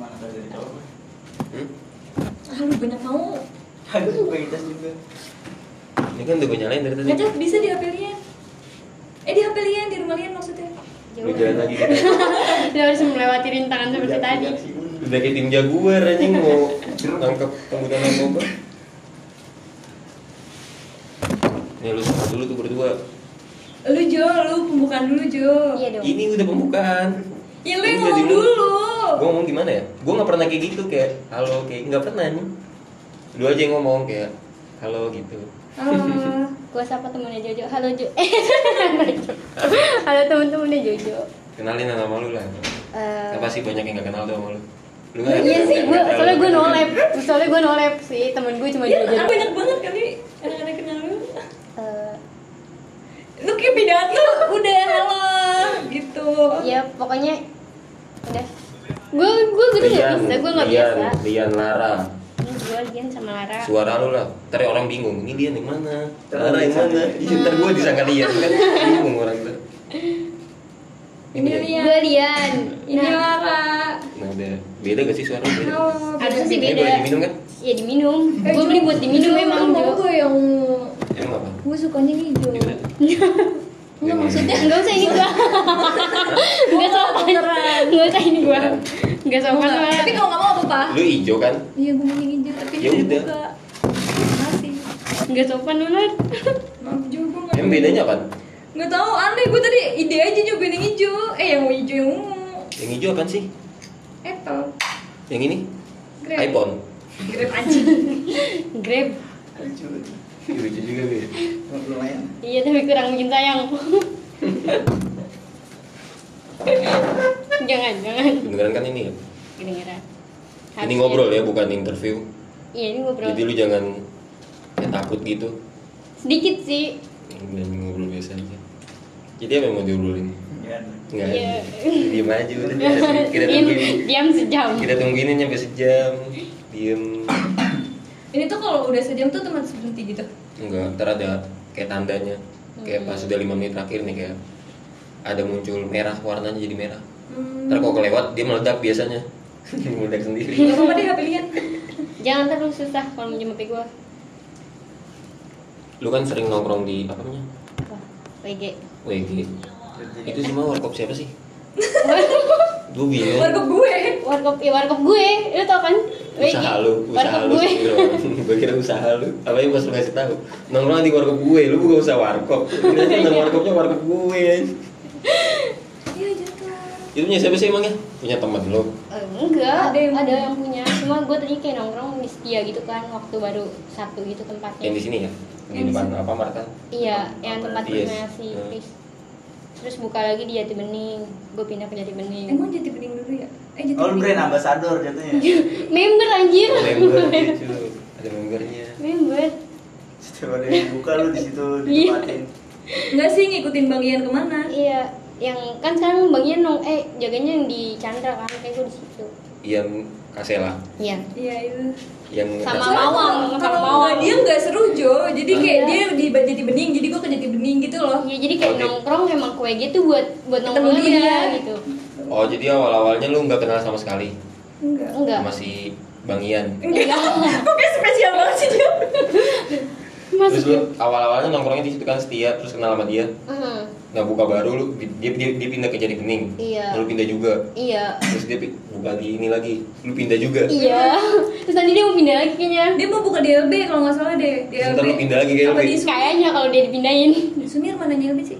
Mana ada dari cowok? Hmm? ah lu banyak mau pakai tas juga. Ini kan udah gue nyalain dari tadi. ngajak bisa di HP Lian eh di HP Lian di rumah Lian maksudnya Lu jalan lagi kita. Dia harus melewati rintangan seperti tadi. Udah kayak tim jaguar anjing mau nangkep pengguna narkoba. Nih lu sama dulu tuh berdua. lu Jo lu pembukaan dulu Jo Iya dong. Ini udah pembukaan. ya lu Ini yang ngomong dimulai. dulu Gue ngomong gimana ya? Gue nggak pernah kayak gitu kayak halo kayak nggak pernah nih. Lu aja yang ngomong kayak halo gitu. Ah, Gua sapa temennya Jojo. Halo Jo. Halo temen-temennya Jojo. Kenalin nama lu lah. Eh, Apa sih banyak yang gak kenal tuh sama lu? Lu nggak- Iya sih, kenal soalnya gue nolep, soalnya gue nolep sih temen gue cuma ya Jojo. banyak banget kali anak-anak kenal lu Eh, lu kayak pidato udah halo gitu ya pokoknya udah. Gue gue gue nggak Lian, bisa, gue nggak Lian, biasa. Lian Lara. Ini gue Lian sama Lara. Suara lu lah. Ntar orang bingung, ini Lian yang mana? Lara yang mana? Iya, ntar gue disangka Lian kan. Bingung orang tuh. ini Lian Gue Lian. ini Nah, Lara Nah, udah. Beda gak sih suara lu? Beda. halo Harusnya sih Ini beda. boleh diminum kan? Ya diminum. Eh, gue beli buat diminum Jo, emang lu mau Jo. gue yang Emang apa? gue sukanya Gimana? Enggak maksudnya Enggak usah ini gua. Enggak sopan. Enggak usah ini gua. Enggak sopan Enggak. tapi kalau nggak mau apa-apa Lu hijau kan? iya gue mau yang hijau tapi Ya udah. Enggak sopan banget. maaf Jo gue nggak Yang bedanya apa? nggak tahu aneh gue tadi ide aja nyobain yang hijau eh yang hijau yang ungu Yang hijau apa sih? Apple Yang ini? Grab. iPhone. Grab anjing Grab. Lucu. Lucu juga gue. Lumayan. Iya tapi kurang bikin sayang. jangan, jangan. Beneran kan ini ya? Kedengeran. Ini ngobrol ya, bukan interview. Iya, ini ngobrol. Jadi lu jangan kayak takut gitu. Sedikit sih. Dan ngobrol biasa aja. Jadi apa yang mau diobrolin? Ya. Enggak. Iya. Diem aja udah. Kita diam, tungguin. diam sejam. Kita tungguin nyampe sejam. Diem. ini tuh kalau udah sejam tuh teman berhenti gitu Enggak, ntar ada kayak tandanya. Kayak pas sudah 5 menit terakhir nih kayak ada muncul merah warnanya jadi merah. hmm. Ntar kalau kelewat dia meledak biasanya. meledak sendiri. nggak apa-apa deh HP Jangan terus susah kalau minjem HP gua. Lu kan sering nongkrong di apa namanya? WG. WG. Itu semua warkop siapa sih? Gue bingung. warkop gue warkop ya warkop gue lu tau kan Usaha lu, usaha lu. gue gue kira usaha lu. Apa yang pas lu kasih tahu? Nongkrong di warkop gue, lu bukan usaha warkop. Nama warkopnya warkop gue. iya jatuh Itu punya siapa sih emangnya? Punya teman lu. Eh, enggak Ada yang ada punya. yang punya cuma gue tadi kayak nongkrong di setia gitu kan waktu baru satu gitu tempatnya Yang di sini ya? Di Yang di depan apa Marta? iya yang tempat si Hmm. Chris terus buka lagi di Jati Bening gue pindah ke Jati Bening emang jati bening dulu ya eh jati Oh, lu bening brand ambassador jatuhnya. member anjir Oh, member gitu. Ada membernya. member Setiap ada yang buka lu di situ Iya. ditempatin. Enggak sih ngikutin Bang Ian ke mana iya yang kan sekarang Bang Ian nong eh jaganya yang di Chandra kan kayak gue di situ Yang Kasela. iya iya itu Yang Sama Mawang, kalau- sama Mawang. nggak dia nggak seru Jo jadi kayak Iya. dia di jati bening jadi gue ke jati bening gitu loh Iya jadi kayak Oke. nongkrong emang kue gitu buat buat Ketemu nongkrong dia. dia gitu Oh jadi awal-awalnya lu nggak kenal sama sekali enggak enggak sama si Bang Ian. enggak kok kayak spesial banget sih Jo Terus Masuk lu awal-awalnya nongkrongnya di situ kan setia terus kenal sama dia. Hmm, Nah buka baru lu dia dia, dia pindah ke Jadi Bening. Iya. Lu pindah juga. iya Terus dia buka di ini lagi. Lu pindah juga. iya terus nanti dia mau pindah lagi kayaknya dia mau buka DLB kalau nggak salah deh Terus DLB ntar lu pindah lagi kayak apa lu. di kayaknya kalau dia dipindahin Sumir mana DLB sih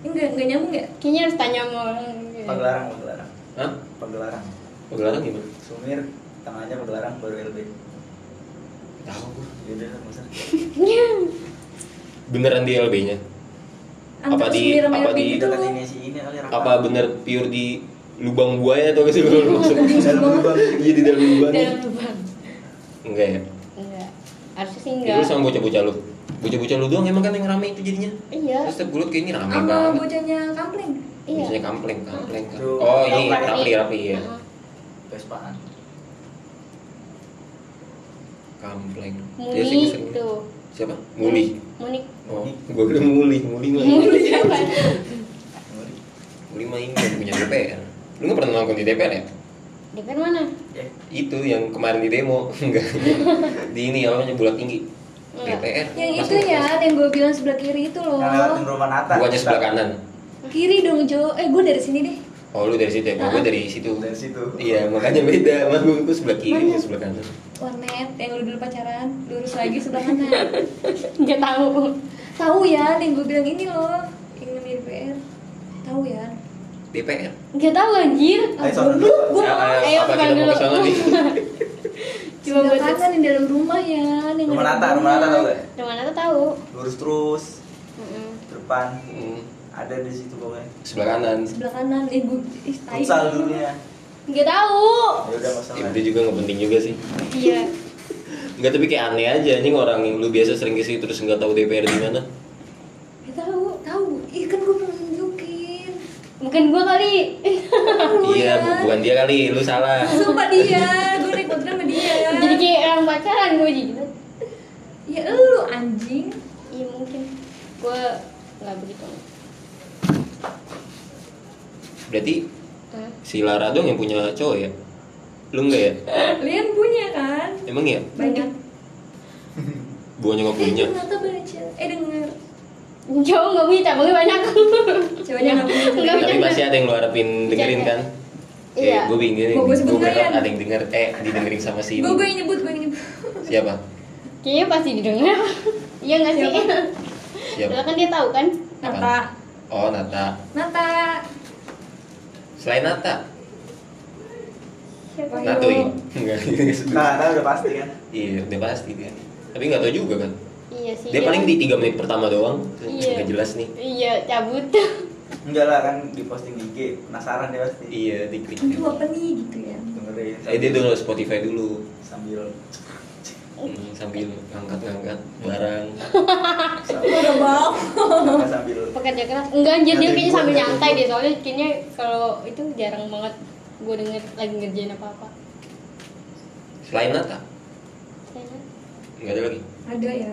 enggak enggak nyambung ya kayaknya harus tanya sama orang Pagelaran, Pagelaran. Hah? Pagelaran. Pagelaran gimana? Sumir tengahnya Pagelaran baru LB. Tahu gua. Ya udah nggak usah. Beneran di LB-nya? Apa di- sama apa di- gitu Dekat ini si ini kali Raka. Apa bener pure di lubang buaya atau sih lu maksud? Dalam lubang. Iya di dalam lubang. dalam lubang Enggak ya? enggak harusnya sih Itu enggak lu sama bocah-bocah lu. Bocah-bocah lu doang emang kan yang rame itu jadinya. iya Terus setiap gue liat kayak ini rame sama banget. bocahnya kampling iya kampleng. kan. Tuh. Oh ini Rapi. rapi, ya. Vespaan. Sering- tuh Siapa? Muli. Munik Oh, gua kira Muli, Muli mah. Muli siapa Muli mah ini yang punya DPR. Lu nggak pernah nongkrong di DPR ya? DPR mana? Ya. Itu yang kemarin di demo enggak. di ini apa namanya bulak tinggi. DPR. Yang itu ya, yang gue bilang sebelah kiri itu loh. Yang lewatin rumah Nata. Bukannya sebelah kanan. Kiri dong Jo. Eh gue dari sini deh. Oh lu dari situ ya, gue dari situ. Dari situ. Iya, makanya beda. Sama gue, sebelah kiri, Mana? sebelah kanan. Warnet yang lu dulu pacaran, lurus lagi sebelah kanan. Nggak tahu. Tahu ya, yang gue bilang ini loh, yang namanya DPR. Tahu ya. DPR. Nggak tahu anjir. Ayo sono dulu. Gue ayo, apa kita mau dulu. sana nih? Cuma buat kanan yang dalam rumah ya. yang Rumah Nata, rumah Nata tau gak? Rumah Nata tahu. Lurus terus. Mm-mm. Depan. Hmm, Ada di situ pokoknya. sebelah kanan. Sebelah kanan, eh gue ih, tai. Futsal dulunya. Nggak tahu. Ya udah masalah. itu juga nggak penting juga sih. Iya. Enggak tapi kayak aneh aja nih orang yang lu biasa sering ke situ terus nggak tahu DPR di mana. Ya tahu, tahu. Ih kan gue belum nunjukin. Bukan gua kali. Iya, ya. bu- bukan dia kali, lu salah. Sumpah dia, gue naik motor sama dia. Jadi kayak orang pacaran gue gitu. Ya lu anjing. Iya mungkin. Gue nggak begitu. Berarti Hah? si Lara dong yang punya cowok ya? Lu enggak ya? Kalian punya kan? Emang ya? Banyak. Buahnya nggak Eh, punya. ternyata baca. Eh denger. Cowok nggak punya cabangnya banyak. Cowoknya nggak punya. Tapi masih ada yang lu harapin dengerin kan? Iya. gue bingung. Sebut Gue berharap ada yang denger, eh didengerin sama si Gue gue yang nyebut, gue yang nyebut. Siapa? Kayaknya pasti didengar. Iya nggak sih? Siapa? Siapa? Kan dia tahu kan? Nata. Oh, Nata. Nata. Selain Nata, Siapa? Natui. Enggak. Nah, Nata udah pasti kan. Iya, udah pasti dia. Tapi nggak tahu juga kan. Iya sih. Dia paling di tiga menit pertama doang. Iya. Nggak jelas nih. Iya cabut. Enggak lah kan di posting di IG, penasaran dia pasti. Iya, diklik. Itu apa nih gitu ya? Dengerin. Eh dia download Spotify dulu sambil Hmm, sambil ngangkat-ngangkat barang. sambil, Udah bau. sambil Pekerja keras. Enggak anjir dia kayaknya sambil nyantai deh soalnya kayaknya kalau itu jarang banget gue denger lagi ngerjain apa-apa. Selain Nata, nggak ada lagi. Ada ya?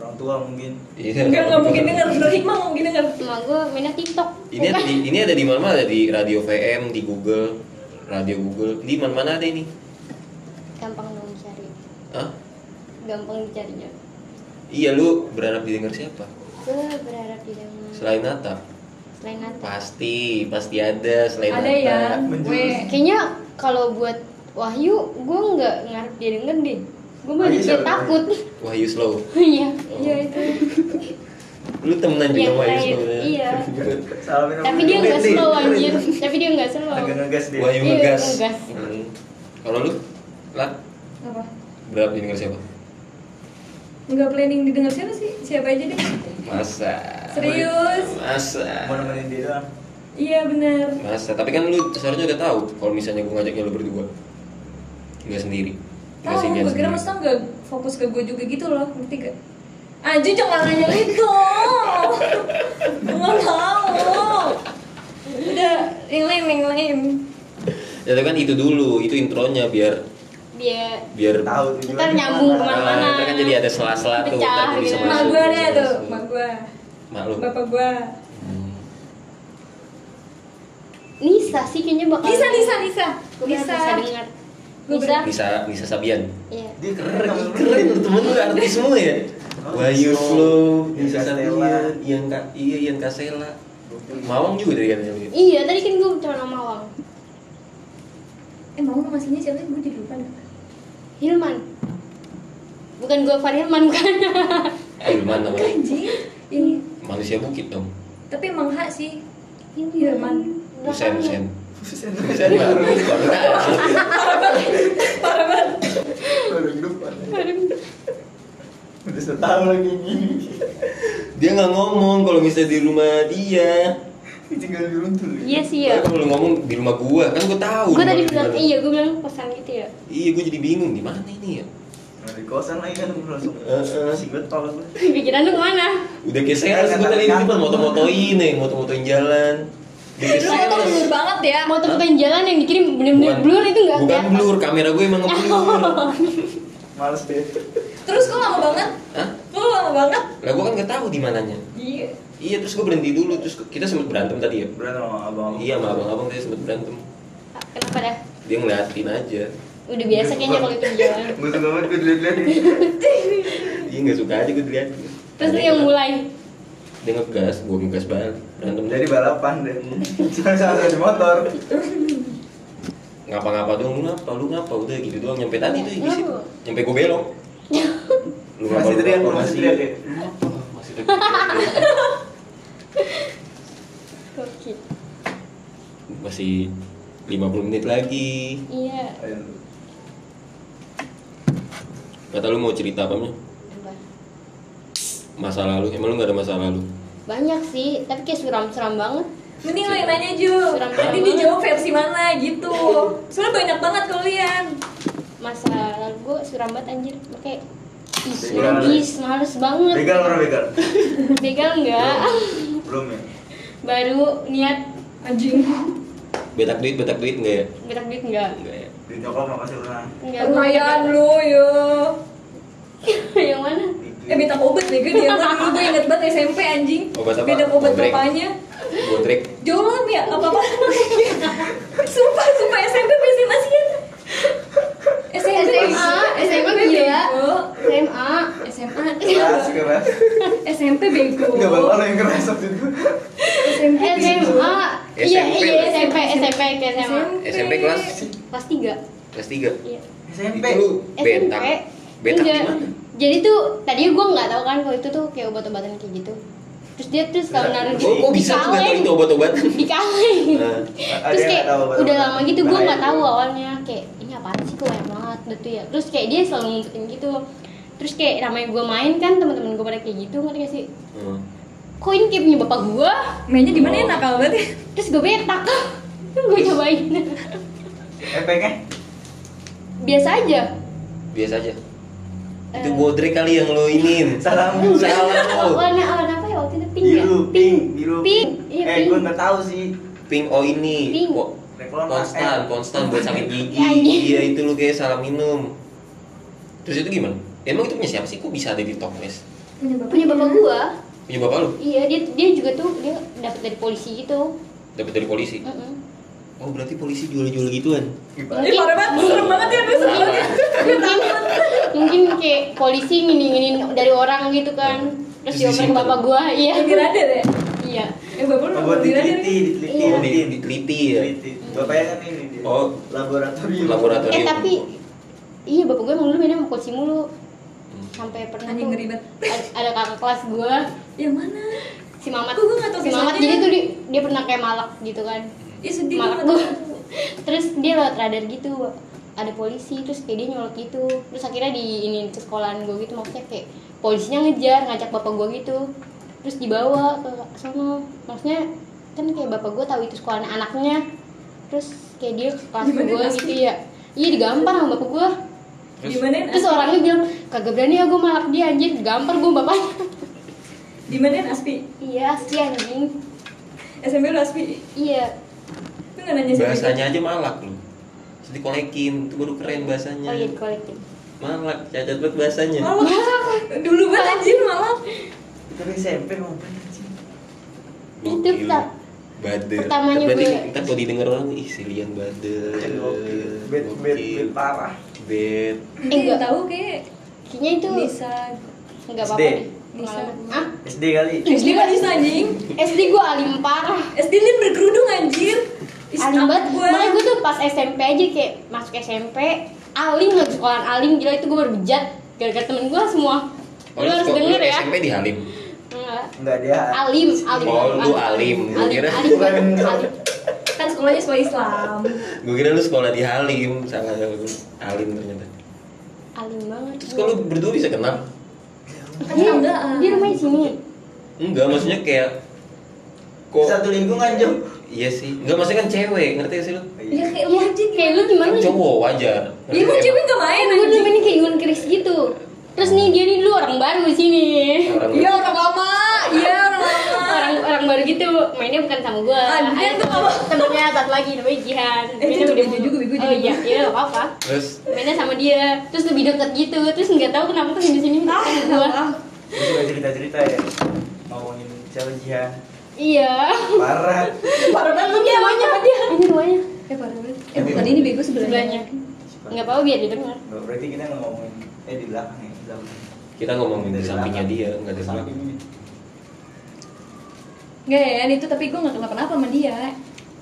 orang tua mungkin. Iya. Enggak, enggak mungkin denger. Nur Hikmah nggak mungkin denger. Cuma gue mainnya TikTok. Ini ada di ini ada di mana? Ada di Radio VM, di Google, Radio Google. Di mana-mana ada ini. gampang dong dicari. Hah? Gampang dicarinya. Iya lu berharap didengar siapa? Gue berharap didengar. Selain Nata? Selain Nata. Pasti, pasti ada selain Ada Nata. ya. Menjurus. Gue Kayaknya kalau buat Wahyu, gue nggak ngarep dia denger deh. Gue malah Wahyu jadi siapa takut. Wahyu Slow. Iya. Oh. Iya itu. Lu temenan juga sama Wahyu. Slow ya? Iya. Tapi dia nggak slow anjir. Tapi dia nggak slow. Agak ngegas dia. Wahyu Iya, ngegas. ngegas. Hmm. Kalau lu? Lah, Apa? berharap didengar siapa? Enggak planning didengar siapa sih? Siapa aja deh. Masa. Serius? Masa. Mau nemenin dia doang. Iya benar. Masa, tapi kan lu seharusnya udah tahu kalau misalnya gue ngajaknya lu berdua. Enggak sendiri. Nggak Tahu, gue kira tau nggak fokus ke gue juga gitu loh, ngerti gak? Anjir jangan nanya itu. Nggak mau. Udah yang lain yang lain. Ya tapi kan itu dulu, itu intronya biar Dia biar Tahu Ntar nyambung ke mana. ke mana-mana. Nah, kan jadi ada sela-sela tuh, Pecah ntar bisa gitu. masuk. Mak gue ada tuh, mak gue, Mak lu. bapak gue. Hmm. Nisa sih kayaknya bakal. Nisa, Nisa, Nisa, Gue Nisa. bisa dengar. Nisa. Bisa bisa Sabian. Iya. Dia keren, Keren, temen lu artis semua ya. Oh, Slow, Flow, Ian Nisa. Sabian, Ian Ka iya Ian Kasela. Mawang juga dari kan Iya, tadi kan gue cuma nama Mawang. Eh mau nama aslinya siapa? Gue jadi lupa. dah. Hilman. Bukan gue Van Hilman bukan. Hilman namanya. Anjing. Ini. Manusia bukit dong. Tapi emang hak sih. Hilman. Husen, Husen. Husen. Husen baru baru. Parah banget. Baru hidup Udah setahun lagi gini. Dia nggak ngomong kalau misalnya di rumah dia. Tinggal di runtul. Iya sih ya. Kalau ngomong di rumah gua, kan gua tahu. Di tadi bilang iya, gue bilang pesan gitu ya. Iya, gua jadi bingung di mana ini ya. Nah, di kosan lagi kan gue langsung singlet tol gue. Pikiran lu ke mana? Udah kayak sales gua tadi di depan moto-motoin nih, moto-motoin jalan. Lu tuh sales. blur banget ya. Mau tempetin jalan yang dikirim bener-bener blur itu nggak Bukan kelihatan. blur, kamera gue emang ngeblur. Males deh. Terus kok lama banget? Hah? Kok lama banget? Lah gua kan nggak tahu di mananya. Iya. Iya, terus gua berhenti dulu, terus kita sempet berantem tadi ya. Berantem sama abang. Iya, sama abang-abang tadi sempet berantem. Kenapa dah? dia ngeliatin aja Udah biasa kayaknya kalau itu di jalan. Gue suka banget gue dilihat dia nggak suka aja gue diliatin Terus lu yang mulai. dia ngegas gue ngegas balik berantem. Jadi balapan deh. Sama-sama di motor. ngapa-ngapa doang lu ngapa? Lu ngapa? Udah gitu doang. Nyampe tadi tuh di nyampe gue belok. Lu ngapa Masih teriak, masih teriak ya? masih teriak masih 50 menit lagi. Iya. Kata lu mau cerita apa nya Apa? masa lalu emang lu gak ada masa lalu Banyak sih, tapi kayak suram-suram banget. Mending lo yang nanya Ju Suram Nanti dijawab versi mana gitu Soalnya banyak banget kalian Masa lalu gue suram banget anjir. Kayak Ih, males banget. Begal pernah begal? Begal enggak? Belum ya? Baru niat Anjing betak duit betak duit enggak ya betak duit enggak? enggak Di nyokap makasih pernah. Enggak. Lumayan lu yo yang mana? Eh minta obat nih gue dia kan gue inget banget SMP anjing Obat apa? Beda obat bapaknya Bodrek Jolan ya apa-apa Sumpah, sumpah SMP masih masih ya SMP SMA, SMA gila. bego. SMA. SMA Keras, keras. SMP bego Enggak lo yang keras waktu itu. SMP SMA. Iya, SMP. iya SMP, SMP ke SMA. SMP kelas Kelas 3. Kelas 3 Iya. SMP. itu betak SMP. betak Enggak. gimana Jadi tuh tadinya gue nggak tahu kan kalau itu tuh kayak obat-obatan kayak gitu. Terus dia terus kalau naruh oh, kok bisa tuh gak tau itu obat-obatan di kaleng. Nah, Terus kayak nggak tahu obat-obatan. udah lama gitu gue nggak tahu awalnya kayak ini apaan sih kok banyak banget gitu ya. Terus kayak dia selalu ngumpetin gitu. Terus kayak namanya gue main kan teman-teman gue pada kayak gitu ngerti gak sih? hmm. Kok ini kayak punya bapak gue? Mainnya di mana ya Oh. nakal banget ya Terus gue betak. gue cobain. Efeknya? Biasa aja. biasa aja itu Eh. bodrek kali yang lo inin Salah salah lo Warna warna apa ya waktu itu pink ya? Biru, pink, biru. Pink. Iya, Eh, pink. gue nggak tahu sih. pink oh ini Pink. Konstan Eh, konstan buat sakit gigi Anjing. iya itu lu kayak salah minum terus itu gimana emang itu punya siapa sih kok bisa ada di toples Punya bapak Punya bapak gua. punya bapak lu Iya, dia dia juga tuh dia dapat dari polisi gitu. dapat dari polisi Mm-mm. Oh berarti polisi jual-jual gituan? Ih parah banget, serem banget ya serem banget. Mungkin mungkin kayak polisi nginin-nginin dari orang gitu kan. Terus Terus disimpan. bapak gua iya. Yang dirada deh iya. Eh bapak lu buat diteliti, diteliti, Iya. oh di, diteliti ya. Bapaknya kan ini dia. Oh. laboratorium. laboratorium. Eh tapi iya bapak gua emang dulu mainnya sama polisi mulu. Hmm. sampai pernah tuh ada, kakak kelas gua. Yang mana? si Mamat. Kok si Mamat jadi tuh dia, dia pernah kayak malak gitu kan Ih sedih banget. terus dia lewat radar gitu ada polisi terus kayak dia nyolot gitu. Terus akhirnya di ini ke sekolahan gue gitu maksudnya kayak polisinya ngejar ngajak bapak gue gitu. Terus dibawa ke sana maksudnya kan kayak bapak gue tahu itu sekolahan anaknya. Terus kayak dia ke kelas gue gitu ya iya digampar sama bapak gue Terus? Terus Aspi? orangnya bilang kagak berani ya gue malak dia anjir. Digampar gue bapaknya. Dimanain Aspi? iya asli anjing. SMP lu Aspi? iya Nggak nanya bahasanya aja malak lu Terus dikolekin itu baru keren bahasanya. Oh iya dikolektif malak cacat banget bahasanya. Malah Dulu banget anjir malah Tapi SMP mau sih. Itu tak bader. pertamanya berarti gue- ntar kalau didengar orang ih si Lian bader. Bet, bet, bet parah. bet Eh enggak. tahu kayak kayaknya itu Bisa. Enggak SD. apa-apa deh. Ah, SD kali. SD kan bisa anjing. SD gue alim parah. SD dia berkerudung anjir Alim banget. gua. Makanya gue tuh pas SMP aja kayak masuk SMP, alim lagi sekolahan alim gila itu gue baru bejat gara-gara temen gue semua. Oh, lu harus sekolah- denger ya. SMP di Halim Enggak. Enggak dia. Alim, alim. Oh, lu alim. Alim, kira- alim, alim, alim. Kan sekolahnya sekolah Islam gue kira lu sekolah di Halim salah Halim ternyata Alim banget. terus kalau lu berdua bisa kenal Kan dia, tetanggaan. dia rumahnya sini. enggak maksudnya kayak kok Satu lingkungan jauh. Iya sih. Enggak maksudnya kan cewek ngerti gak sih lu? Ya kayak lu Iya, aja kayak lu gimana? kan cowok wajar. Ya emang cewek gak main Gue ini kayak Iwan Kris gitu. Terus nih dia nih dulu orang baru di sini. Iya orang lama. Iya orang lama. Orang orang baru gitu. Mainnya bukan sama gua. Ah, Jihan tuh apa? temennya satu lagi namanya Jihan. Eh, Mainnya itu udah bego mau- juga, bego oh juga. iya. Iya gak apa apa terus? Mainnya sama dia. Terus lebih deket gitu. Terus nggak tahu kenapa tuh di sini Ah, sama. Gue suka cerita-cerita ya. Ngomongin siapa Jihan. Iya. Parah. Parah banget. Lu apa dia ini rumahnya Eh parah banget. Eh bukan ini bego sebelahnya. Sebelahnya. nggak apa-apa biar didengar. Nggak, berarti kita nggak ngomongin eh di belakang ya di belakang. Kita ngomongin di Dari sampingnya dia nggak di belakang Samping. Enggak ya, itu tapi gue gak kenapa-napa sama dia.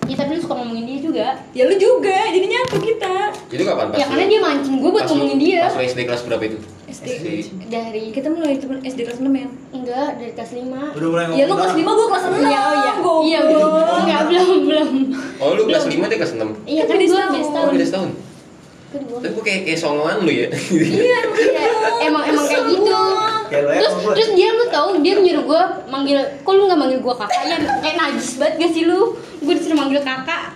Ya tapi lu suka ngomongin dia juga. Ya lu juga, jadinya apa kita? itu kapan pas ya karena dia mancing gue buat ngomongin dia. pas lu SD kelas berapa itu SD. dari Kita mulai temen SD kelas 6 ya? enggak dari kelas 5 udah mulai Ya lu kelas 5, gue kelas 6 Iya, oh iya. Goblok. Iya, belum. Enggak, belum, belum. oh lu kelas 5 dia kelas 6 Iya Kan beda gua setahun. best oh beda setahun Kan gua. tapi gua kayak kayak songolan lu ya Iya, Iya, emang emang kayak gitu. gua. Ya, Terus gua. terus dia lu tahu dia nyuruh gua manggil, kok lu nggak manggil gua kakak ya? Kayak najis banget gak sih lu? Gua disuruh manggil kakak.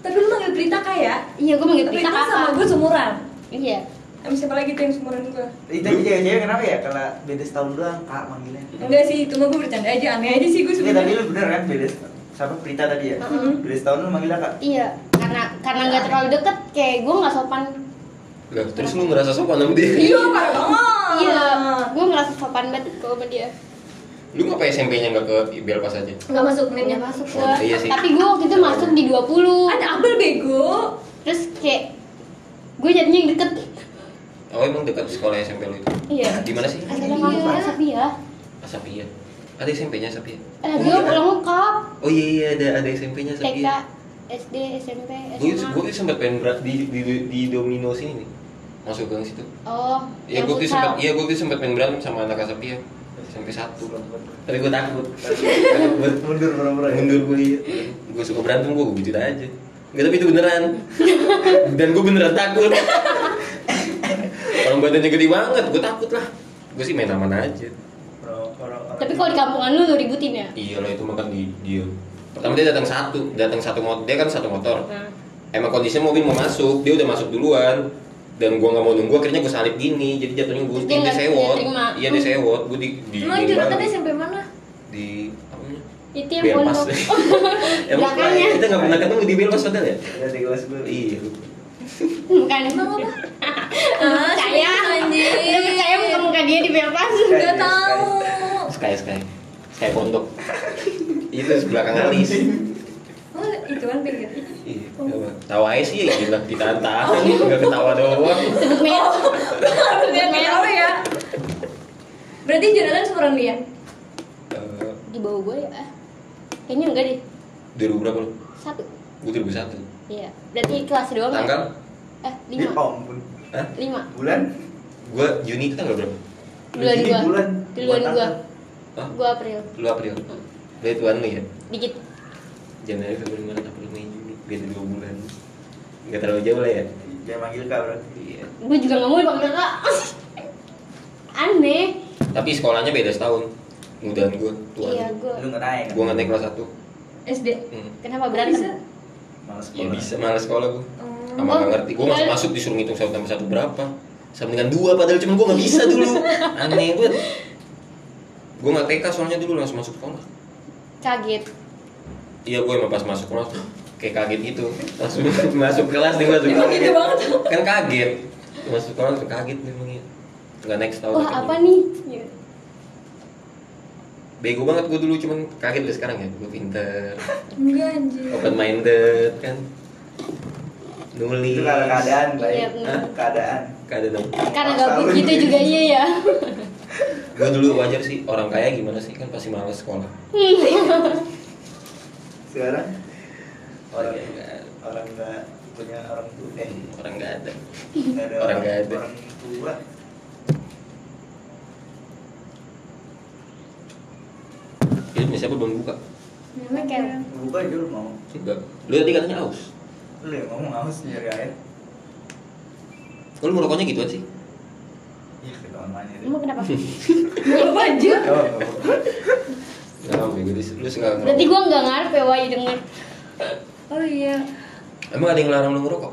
Tapi lu manggil Prita kak ya? Iya, gua manggil Prita Prita sama kakak. gue seumuran Iya. Sama siapa lagi tuh yang seumuran juga? Ih, tapi cewek-cewek kenapa ya? Karena beda setahun doang kak manggilnya. Enggak sih, cuma gue bercanda aja, aneh aja sih gue Iya, tapi sebenernya lu bener kan beda siapa Prita tadi ya? Heeh. Beda setahun lu manggilnya kak. Iya, karena karena nggak terlalu deket, kayak gua nggak sopan. Lah, terus lu ngerasa sopan sama dia Iya, parah banget Iya, gua ngerasa sopan banget kalau sama dia. lu ngapa SMP-nya nggak ke IBL pas aja Gak masuk menitnya masuk gua. Iya sih. Tapi gua waktu itu masuk di 20 Ada Abel bego Terus kayak gue jadinya yang deket. Oh emang dekat sekolah SMP lu itu? Iya. di mana sih? Ada kampus Asapia. Asapia. Ada SMP-nya Asapia? Ada oh, gue iya. lengkap. oh iya iya ada ada SMP-nya TK, Asapia. SD, SMP, gue SMA. gue sempat pengen berat di, di di Domino sini nih. Masuk gang situ. Oh, Iya, yang gue tuh sempat iya gue tuh sempat pengen berantem sama anak Asapia. Sampai satu. Tapi gue takut. Takut buat Mundur pura-pura ya. mundur gue iya. Gue suka berantem gue gue gitu aja. Enggak tapi itu beneran. Dan gue beneran takut orang badannya gede banget gue takut lah. Gue sih main aman aja. Tapi kalau di kampungan lu lu ributin ya? iya lah itu makan di dia pertama dia datang satu datang satu motor dia kan satu motor. Nah, emang kondisinya mobil mau masuk dia udah masuk duluan. Dan gua nggak mau nunggu akhirnya gua salip gini jadi jatuhnya gua Dia sewot. iya dia sewot gua di di Emang di, SMP mana? di apa itu yang Belpas. emang Belakangnya. kita nggak pernah ketemu di Belpas padahal ya? Di kelas gue. iya. Bukan Emang apa? Percaya. anjir. Lu percaya muka muka dia di Belpas? Gak tahu. sky sky sky pondok itu belakang alis Oh, itu kan pinggir. iya tawa aja sih ya gila ditantang nggak ketawa doang Sebut merek. Harus dia tahu ya. Berarti Jonathan seumuran dia? Eh, Di bawah gue ya? Kayaknya enggak deh. 2000 berapa lu? Satu. Gue 2001 Iya. Berarti kelas doang. ya? Tanggal? Eh, Ya lima. ampun. Hah? Lima. Bulan? Gue Juni itu tanggal berapa? Duluan Jadi gua. bulan. Duluan gua. Hah? Gua April. Lu April? Dari tuan lu ya? Dikit. Januari, Februari, Maret, April, Mei, Juni Beda 2 bulan Gak terlalu jauh lah ya? Jangan manggil kak bro. Iya Gue juga nggak mau dipanggil kak. Aneh. Tapi sekolahnya beda setahun Mudahan gue, tuan Iya, gue. Lu nggak naik? Gue nggak naik kelas 1 SD. hmm. Kenapa berantem? bisa? Malas Ya sekolah. bisa, malas sekolah gue Oh. Sama Oh, gak ngerti, gue iya. masuk-masuk disuruh ngitung satu tambah satu berapa Sama dengan dua, padahal cuma gue gak bisa dulu Aneh banget Gue gak TK soalnya dulu langsung masuk sekolah Kaget. Iya gue emang pas masuk kelas kayak kaget gitu Langsung masuk kelas nih masuk Emang gitu banget. Kan kaget Masuk sekolah langsung kaget memang ya Gak next tahun Wah akhirnya. apa nih? Iya. Bego banget gue dulu cuman kaget deh sekarang ya Gue pinter Enggak anjir. Open minded kan Nulis Itu karena keadaan, baik. Iya? Keadaan. Keadaan apa? Karena Pas gabut tahun gitu gitu. juga iya ya. Gue dulu wajar sih orang kaya gimana sih kan pasti malas sekolah Sekarang orang Iya, nggak- orang nggak punya orang tua eh Orang gak ada Orang nggak ada. orang tua Ini siapa belum buka? Buka aja lu mau Enggak Lu tadi katanya aus lu yang ngomong haus nyari air Kok lu merokoknya gituan sih? iya ketahuan mana deh Emang kenapa? Apa aja? Nggak apa-apa. Gak bego lu lu suka ngerokok Berarti gue nggak ngarep ya Wahyu denger. Oh iya. Emang ada yang larang lu ngerokok?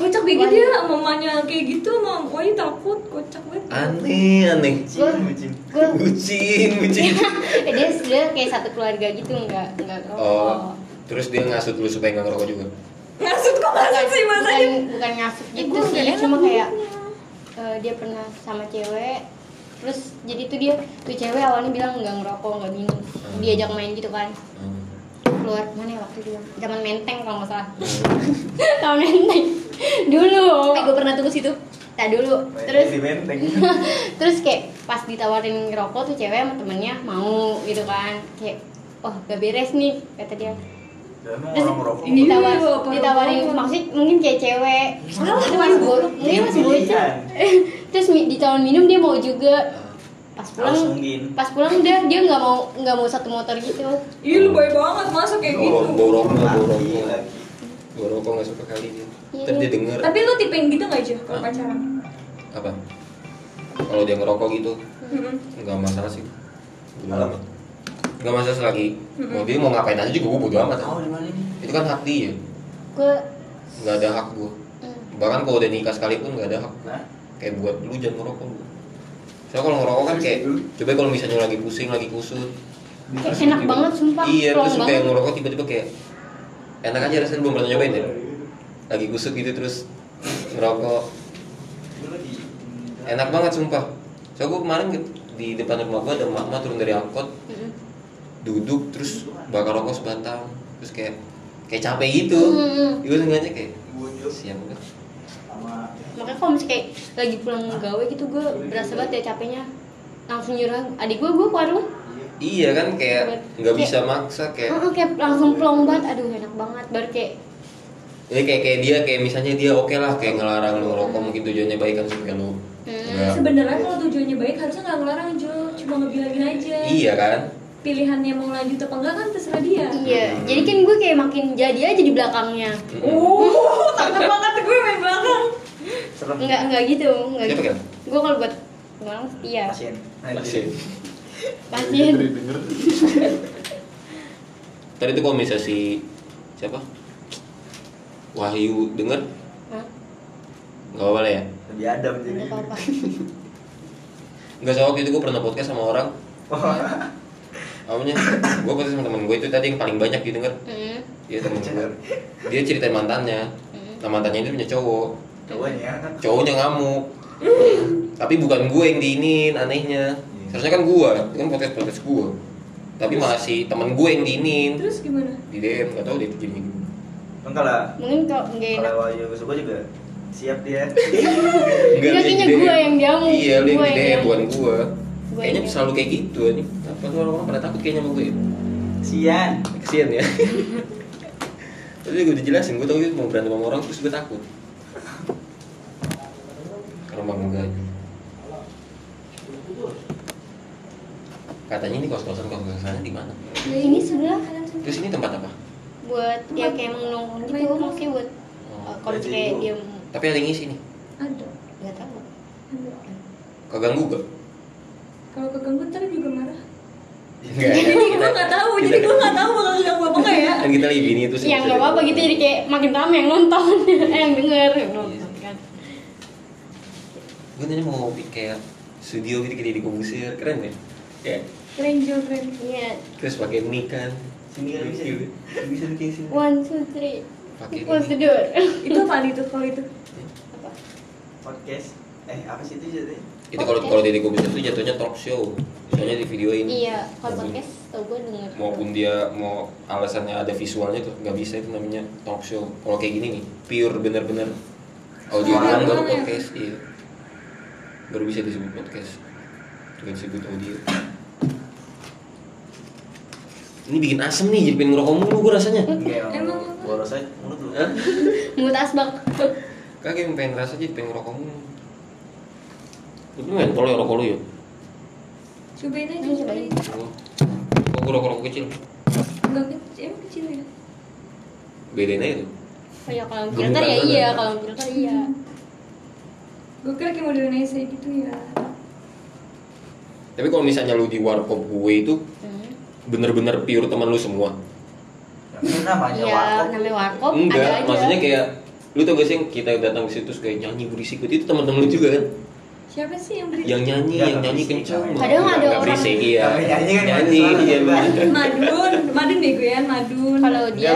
Kocak bego dia mamanya kayak gitu, mam. Wahyu takut, kocak banget. Aneh, aneh Bucin. gue Bucin, bucin dia dia kayak satu keluarga gitu nggak nggak ngerokok. Oh, terus dia ngasut lu supaya gak ngerokok juga? Ngasut kok ngasut sih bukan, bahasanya? bukan ngasut gitu Gua nggak sih, cuma kayak eh, dia pernah sama cewek terus jadi tuh dia tuh cewek awalnya bilang nggak ngerokok nggak minum diajak main gitu kan Hmm. keluar mana ya waktu itu ya? zaman menteng kalau nggak salah tahun menteng dulu Eh, gue pernah tuh ke situ. tak dulu terus di terus kayak pas ditawarin ngerokok tuh cewek sama temennya mau gitu kan kayak oh gak beres nih kata dia terus orang merokok ini ditawar, Iya, ditawarin maksudnya mungkin kayak cewek Salah, itu masih bo mungkin masih bocah terus mi- ditawarin minum dia mau juga pas pulang pas pulang dia dia nggak mau nggak mau satu motor gitu Ih, lu baik banget masa kayak gitu. Rokok, rokok. laki. Bau rokok nggak suka kali dia. Iya. Terus dia denger Tapi lu tipe yang gitu nggak aja kalau pacaran? apa? Kalau dia ngerokok gitu, nggak masalah sih. Bodo Nggak masalah selagi mau dia mau ngapain aja juga gue bodo amat. Tahu di mana ini? Itu kan hak dia, gue nggak ada hak gue. Bahkan kalau udah nikah sekalipun nggak ada hak. Nah, Kayak buat lu jangan ngerokok lu. Soalnya kalau ngerokok kan kayak, coba kalau misalnya lagi pusing, lagi kusut, kayak enak banget sumpah Iya, terus banget kayak ngerokok tiba-tiba kayak enak aja rasanya belum pernah nyobain ya. Lagi kusut gitu terus ngerokok enak banget sumpah. So gue kemarin ke- di depan rumah gue ada mama turun dari angkot. Duduk terus bakar rokok sebatang terus kayak kayak capek gitu. Mm-mm. Gue sengaja kayak siang banget. sama makanya kalau misalnya kayak lagi pulang gawe gitu gue berasa banget ya capeknya langsung nyerah adik gue gue keluar rumah Iya kan kayak nggak Kayak- bisa maksa kayak Heeh, kayak langsung plong banget aduh enak banget baru kayak ya kayak kayak dia kayak misalnya dia oke lah kayak ngelarang lu ngerokok mungkin tujuannya baik kan supaya lu Hmm. Sebenarnya kalau tujuannya baik harusnya nggak ngelarang Jo, cuma ngebilangin aja. iya kan Pilihannya mau lanjut apa enggak kan terserah dia. iya jadi kan gue kayak makin jadi aja di belakangnya Oh, takut banget gue main belakang. serem. Enggak, enggak gitu, enggak Siapa gitu. kan? Gue kalau buat orang setia. Pasien. Masih. Pasien. Tadi tuh kalau misalnya si siapa? Wahyu denger Hah? nggak apa-apa lah ya. Lebih adem jadi. Enggak apa-apa. Nggak soal waktu itu gue pernah podcast sama orang. Awalnya gue podcast sama temen gue itu tadi yang paling banyak didengar. Hmm. Dia temen gue. Dia ceritain mantannya. Hmm. Nah mantannya itu punya cowok. Cowoknya. Cowoknya ngamuk. Tapi bukan gue yang diinin anehnya. Seharusnya kan gue, itu kan podcast podcast gue. Tapi malah si temen gue yang diinin. Terus gimana? Di DM nggak tahu dia jadi gimana. Kalau Mungkin kalau enggak enak. kalau suka juga siap dia. Enggak, Iya, dia kayaknya gua yang diamuk. Iya, lu yang di DM, bukan gua. Kayaknya selalu kayak gitu nih. Apa tuh orang-orang pada takut kayaknya sama gue. ya? Sian. Kesian ya. Tapi gue udah jelasin, gue tau gitu mau berantem sama orang terus gue takut. Karena bang enggak. Katanya ini kos-kosan kos-kosan di mana? Ya, ini sebelah Terus ini tempat apa? buat ya kayak nongkrong gitu, maksudnya buat uh, kalau kayak dia Tapi ada yang ngisi nih. Ada. nggak tahu. Keganggu gak? Kalau keganggu ntar juga marah. Enggak. Jadi gue nggak tahu, jadi gue nggak tahu bakal ganggu apa enggak ya. Kan kita lagi bini itu sih. Ya nggak apa-apa gitu jadi kayak makin rame yang nonton, eh yang denger yang nonton kan. Gue tanya mau kayak studio gitu kayak di Kobusir, keren ya? Ya, Keren Jo, keren. Iya. terus pakai mic kan Sini kan bisa. Gitu. bisa sini One, two, three. Pakai Close the ini. door. Itu apa itu kalau itu? Apa? Podcast. Eh, apa sih itu jadi? Itu kalau kalau di Kobusir itu jatuhnya talk show misalnya di videoin Iya, kalau podcast tau gue denger. maupun dia mau alasannya ada visualnya tuh nggak bisa itu namanya talk show kalau kayak gini nih pure bener-bener audio doang baru ya? podcast iya baru bisa disebut podcast dengan disebut audio ini bikin asem nih jadi pengen ngerokok mulu gue rasanya Enggak, Emang boros aja mulut lu. Hah? Mulut asbak. kagak yang pengen rasa jadi pengen ngerokok mulu tapi main kalau rokok lu ya Cobain aja, cobain. Oh, kok gue rokok-rokok kecil Enggak kecil, emang kecil ya? bedain aja tuh Oh ya kalau filter ya iya, kalau filter iya. Gue kira kayak model Indonesia gitu ya. tapi kalau misalnya lu di warkop gue itu Hmm. bener-bener pure teman lu semua namanya Iya, warkop. namanya warkop enggak maksudnya kayak lu tau gak sih yang kita datang ke situ kayak nyanyi berisik gitu itu teman-teman lu juga kan Siapa sih yang beri? yang nyanyi yang nyanyi berisik, kencang. Kadang ada orang- berisik iya nyanyi kan nyanyi iya. Madun, Madun bego ya, Madun. Kalau dia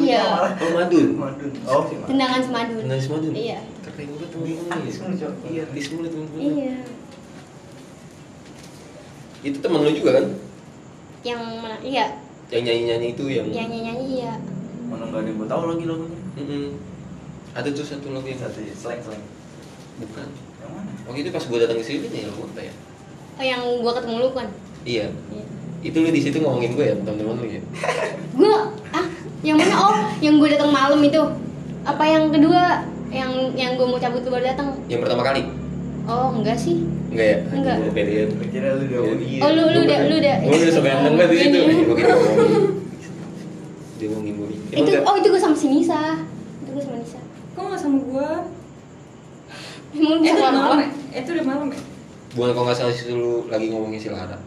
iya. oh madun Madun. Oh, si Madun. tendangan semadun. Nangis madun Iya. keren banget teman-teman iya artis mulu teman-teman Iya. itu teman lu juga kan Yang mana? Iya. yang nyanyi nyanyi itu yang yang nyanyi nyanyi ya Mana nggak ada yang tahu lagi lagunya. Mm-mm. ada tuh satu lagu yang Satu slang slang. bukan mana? waktu itu pas gue datang ke sini nih lagu apa ya? Oh yang gua ketemu lu kan iya. Iya. itu lu di situ ngomongin gue ya teman-teman lu ya? Gua? Ah yang mana? Oh yang gua datang malam itu. Apa yang kedua? Yang yang gua mau cabut lu baru datang? Yang pertama kali? Oh enggak sih. Enggak ya? Enggak. Gue pede ya Gue kira lu udah Iya. oh lu lu udah lu udah. Gue udah sampai ganteng banget di situ. Ini. gue gitu ngomongin. Dia ngomongin gue itu oh itu gua sama si Nisa. Itu gua sama Nisa. Kok nggak sama gua? Emang Eh, itu udah malam apa? ya? Eh, Itu udah malam ya? bukan kalau nggak salah situ lu lagi ngomongin si Lara.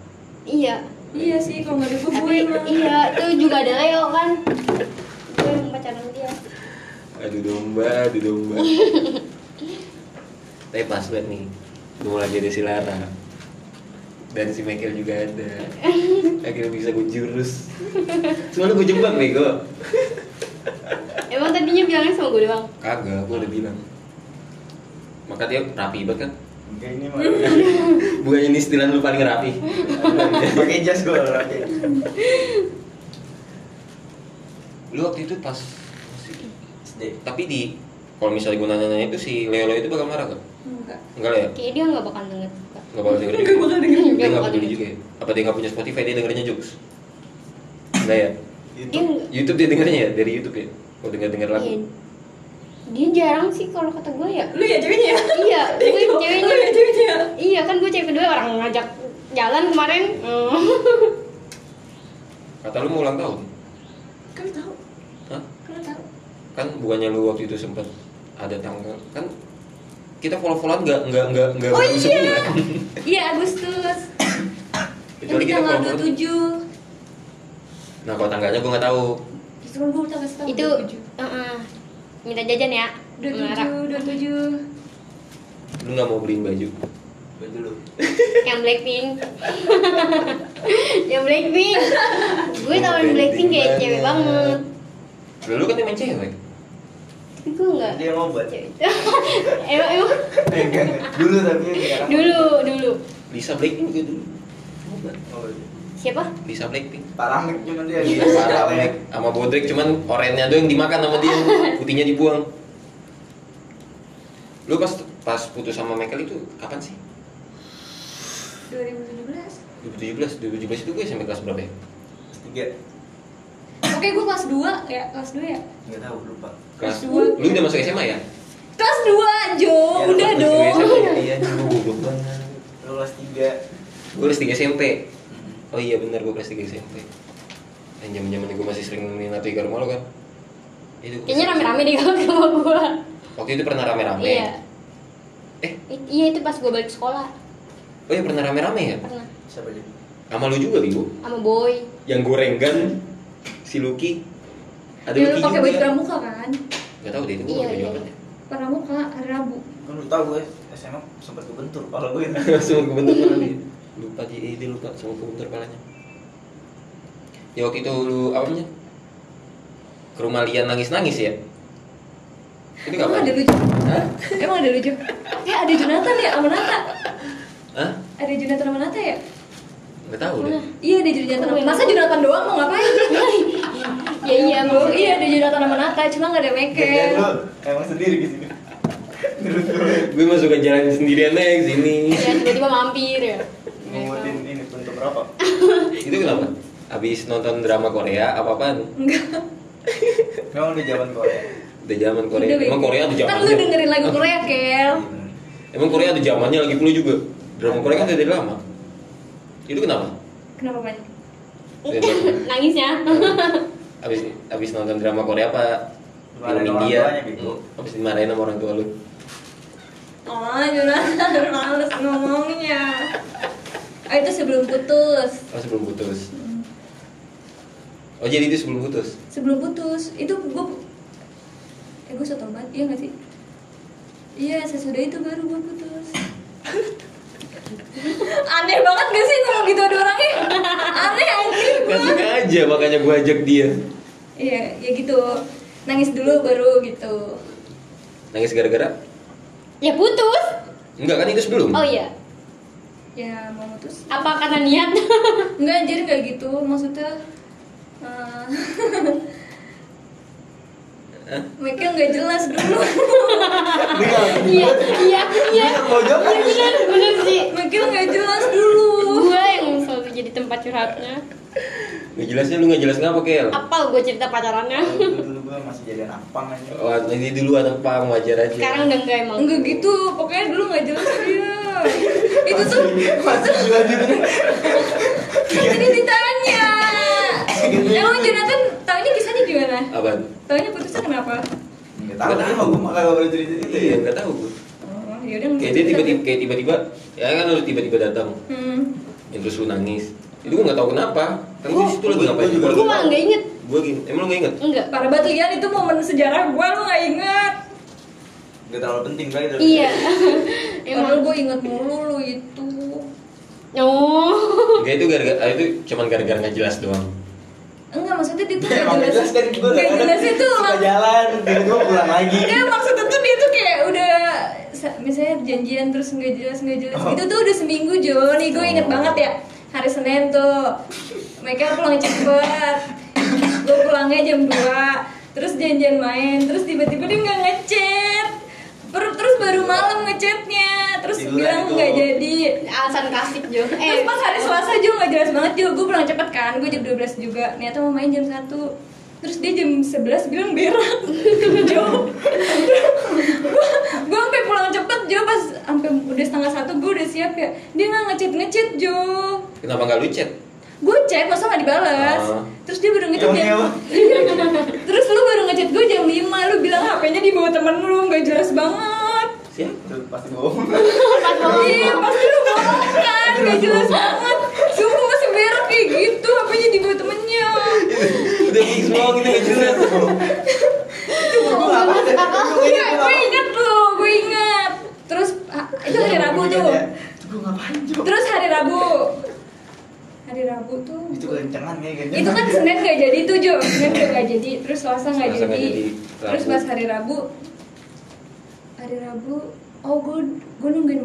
Iya. Iya sih, kalau nggak ada tapi gue iya itu juga ada Leo kan? Gue yang pacaran dia. Aduh domba aduh domba. Tapi pas banget nih mau lagi ada si Lara. Dan si Michael juga ada. Akhirnya bisa gue jurus. Cuma lu gue jebak bego emang tadinya bilangnya sama gue doang? Kagak gue udah bilang maka dia rapi banget kan? Enggak ini mah. bukannya ini istilah lu paling rapi. Pakai jas gue lu waktu itu pas SD. tapi di kalau misalnya gue nanya-nanya itu si Leo Leo itu bakal marah kan Enggak. enggak lah ya? Kayak dia nggak bakal denger nggak bakal denger Nggak juga. bakal denger. dia Nggak nggak bakal peduli denger. juga ya? Apa dia nggak punya Spotify dia dengernya jokes enggak ya? YouTube dia dengernya ya? Dari YouTube ya? Kalau denger denger lagu. Iya. Dia jarang sih kalau kata gue ya Lu ya ceweknya ya? iya gue Lu ya ceweknya ceweknya. iya kan gue cewek kedua orang ngajak jalan kemarin Hmm. kata lu mau ulang tahun Kan tahu. Hah? Kan tahu. kan bukannya lu waktu itu sempet ada tanggal kan kita follow followan nggak nggak nggak nggak Oh iya. sebulan Iya, Agustus. Yang kita tanggal follow 27. nah kalau tanggalnya gue nggak tahu Justru kan gue tanggal itu 27. uh-uh. Minta jajan ya Marah. 27, 27. lu nggak mau beliin baju gue dulu. yang Blackpink yang Blackpink gue tawarin Blackpink kayak cewek banget. banget lu kan emang cewek tapi gue nggak Dia mau buat. cewek emang emang enggak, enggak. Dulu tapi sekarang. dulu dulu Lisa Blackpink juga dulu. Oh, iya. Siapa Lisa Blackpink cuma dia Iya, di parah Mek. sama Bodrek cuman orennya doang dimakan sama dia, putihnya dibuang. Lu pas pas putus sama Michael itu kapan sih? 2017. 2017, 2017 itu gue SMP kelas berapa ya? Tiga. Oke, gue kelas 2 ya, kelas 2 ya. Enggak tahu lupa. Kelas Kelas dua. Lu udah masuk SMA ya? Kelas 2, Jo. Ya, Udah kelas dong. Ya? Iya, banget. Lu kelas tiga. Gue kelas 3 SMP. Oh iya benar gue kelas 3 SMP. Dan zaman-zaman gue masih sering nemenin Natu ke rumah lo kan. Itu kayaknya rame-rame deh kalau ke rumah gue Waktu itu pernah rame-rame. iya Eh, I- iya itu pas gue balik sekolah oh iya pernah rame-rame ya? pernah Siapa dia? Sama lu juga, Bibu. sama boy Yang gorengan si Lucky. Ada Dia Lucky lu pakai baju pramuka kan? Gak tau deh itu gue Iya, pakai iya, baju apa. Pramuka hari Rabu. Kan lu tahu gue SMA sempat kebentur kalau gue kebentur kepala dia. Lupa dia, eh, dia lupa sama kebentur kepalanya. Ya waktu itu lu apa namanya? Ke rumah Lian nangis-nangis ya? Itu Emang ada lucu? Hah? Emang ada lucu? Eh ada Jonathan ya sama Nata? Hah? Ada Jonathan sama Nata ya? Gak tau deh. Iya ada Jonathan sama Masa iya. Jonathan doang mau ngapain? ya iya Oh, maksudnya iya ada Jonathan sama Nata, cuma gak ada Kayaknya Michael lu emang sendiri di sini. Menurut gue Gue masuk ke jalan sendirian aja ke sini. ya tiba-tiba mampir ya ngumutin ini untuk rokok. itu kenapa? Abis nonton drama Korea apa apaan? Enggak Memang udah zaman Korea. Udah zaman Korea. Udah, Emang. Korea ada Kan lu zamannya. dengerin lagu Korea, Kel. Emang Korea ada zamannya lagi pula juga. Drama Korea kan udah dari lama. Itu kenapa? Kenapa banyak? nangisnya Abis abis nonton drama Korea apa? Film India. Hmm. Abis dimarahin sama orang tua lu. Oh, Jonathan males ngomongnya Ah, itu sebelum putus Oh sebelum putus. Oh jadi itu sebelum putus. Sebelum putus, itu gue Eh, gue satu banget, iya gak sih? Iya, sesudah itu baru gue putus Aneh banget gak sih ngomong gitu ada orangnya? Aneh anjir Gak gue sengaja makanya gua ajak dia. Iya, ya gitu Nangis dulu baru gitu Nangis gara-gara? ya putus Enggak kan itu sebelum. oh iya Ya mau putus apa karena niat Enggak anjir kayak gitu, maksudnya Eh, Hah? Michael nggak jelas dulu. iya iya iya Mau jawab Iya, bener bener sih Michael nggak jelas dulu. gue yang selalu jadi tempat curhatnya Nggak jelasnya lu nggak jelas ngapa Kel? apal gue cerita pacarannya Dulu dulu gue masih jadian apang aja. Wah, ini dulu anak pang wajar aja. sekarang udah enggak emang Enggak gitu, pokoknya dulu nggak jelas dia. Itu tuh Masih gila gitu. ini ditanya. Emang Jonathan taunya kisahnya gimana? Apaan? Taunya putusnya kenapa? Enggak tahu dia mah gue malah gak boleh cerita itu. Iya, nggak tahu gue. Oh, yaudah Kayak dia tiba-tiba kayak tiba-tiba ya kan lu tiba-tiba datang. Hmm. Ya, terus lu nangis. Itu gue nggak tahu kenapa. Kan gue di situ lagi Gua- ngapain juga. gue malah nggak inget Gue gini, emang lu nggak inget? enggak Parah banget Lian itu momen sejarah gua lu nggak inget. Gak terlalu penting kali itu. iya. Emang emang gue inget mulu lu itu. oh. Enggak itu gara-gara ah, itu cuman gara-gara nggak jelas doang. Enggak maksudnya dia tuh Ya, Emang nggak jelas. kan gue Nggak jelas itu suka jalan, tiba-tiba pulang lagi. Enggak maksudnya tuh dia tuh kayak udah sa- misalnya janjian terus nggak jelas nggak jelas. Oh. itu tuh udah seminggu Jo. Nih gue inget banget ya hari Senin tuh. Mereka pulang cepet. Gue pulangnya jam 2 terus janjian main terus tiba-tiba dia nggak ngechat terus baru malam ngechatnya. Terus Tiduran bilang nggak jadi. Alasan klasik Jo. Terus eh pas hari Selasa juga nggak jelas banget juga gue pulang cepet kan. Gue jam 12 juga. Niatnya mau main jam 1 terus dia jam 11 bilang berak. Jo. Gue sampai pulang cepet Jo. Pas sampai udah setengah satu gue udah siap ya. Dia nggak ngechat ngechat Jo. Kenapa nggak lu chat? Gue chat masa nggak dibalas Ah. terus dia baru ngechat jam terus lu baru ngechat gue jam 5 lu bilang hpnya di bawah temen lu nggak jelas banget Siapa? Pasti bohong. Iya pasti lu bohong kan Gak jelas banget Sumpah masih berak kayak gitu HP-nya di bawah temennya Udah fix bohong ini nggak jelas. Gue gak apa Iya gue inget loh Gue inget Terus ah, itu hari Rabu tuh Itu gue ngapain Jo? Terus hari Rabu Hari Rabu tuh Itu kekencangan kayaknya. itu kan Senin gak jadi tuh Jo Senin udah gak jadi Terus Selasa gak Selasa nggak jadi jadi. Terus Rabu. pas hari Rabu Hari Rabu Oh gue gue nungguin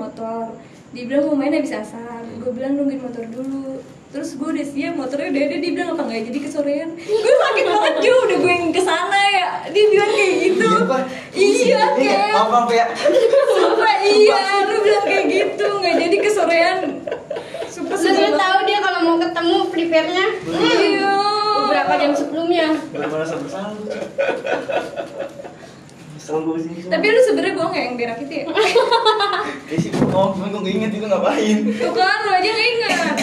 motor Dia bilang mau main habis asar. Gue bilang nungguin motor dulu. Terus gue udah siap motornya udah ada. Dia bilang apa nggak? Jadi kesorean. Gue sakit banget Jo Udah gue yang ke sana ya. Dia bilang kayak gitu. Iya. Iya kayak Apa apa ya? Sumpah iya Lu bilang kayak gitu. Nggak jadi kesorean. Sumpah Lu sebel udah banget. tahu dia kalau mau ketemu prepare-nya? Iya. Beberapa jam sebelumnya. Gak merasa bersalah. Kesel gue sih. Tapi lu sebenernya bohong ya yang berak itu ya? Ya sih bohong, cuman gue gak inget itu ngapain. Tuh kan lu aja ingat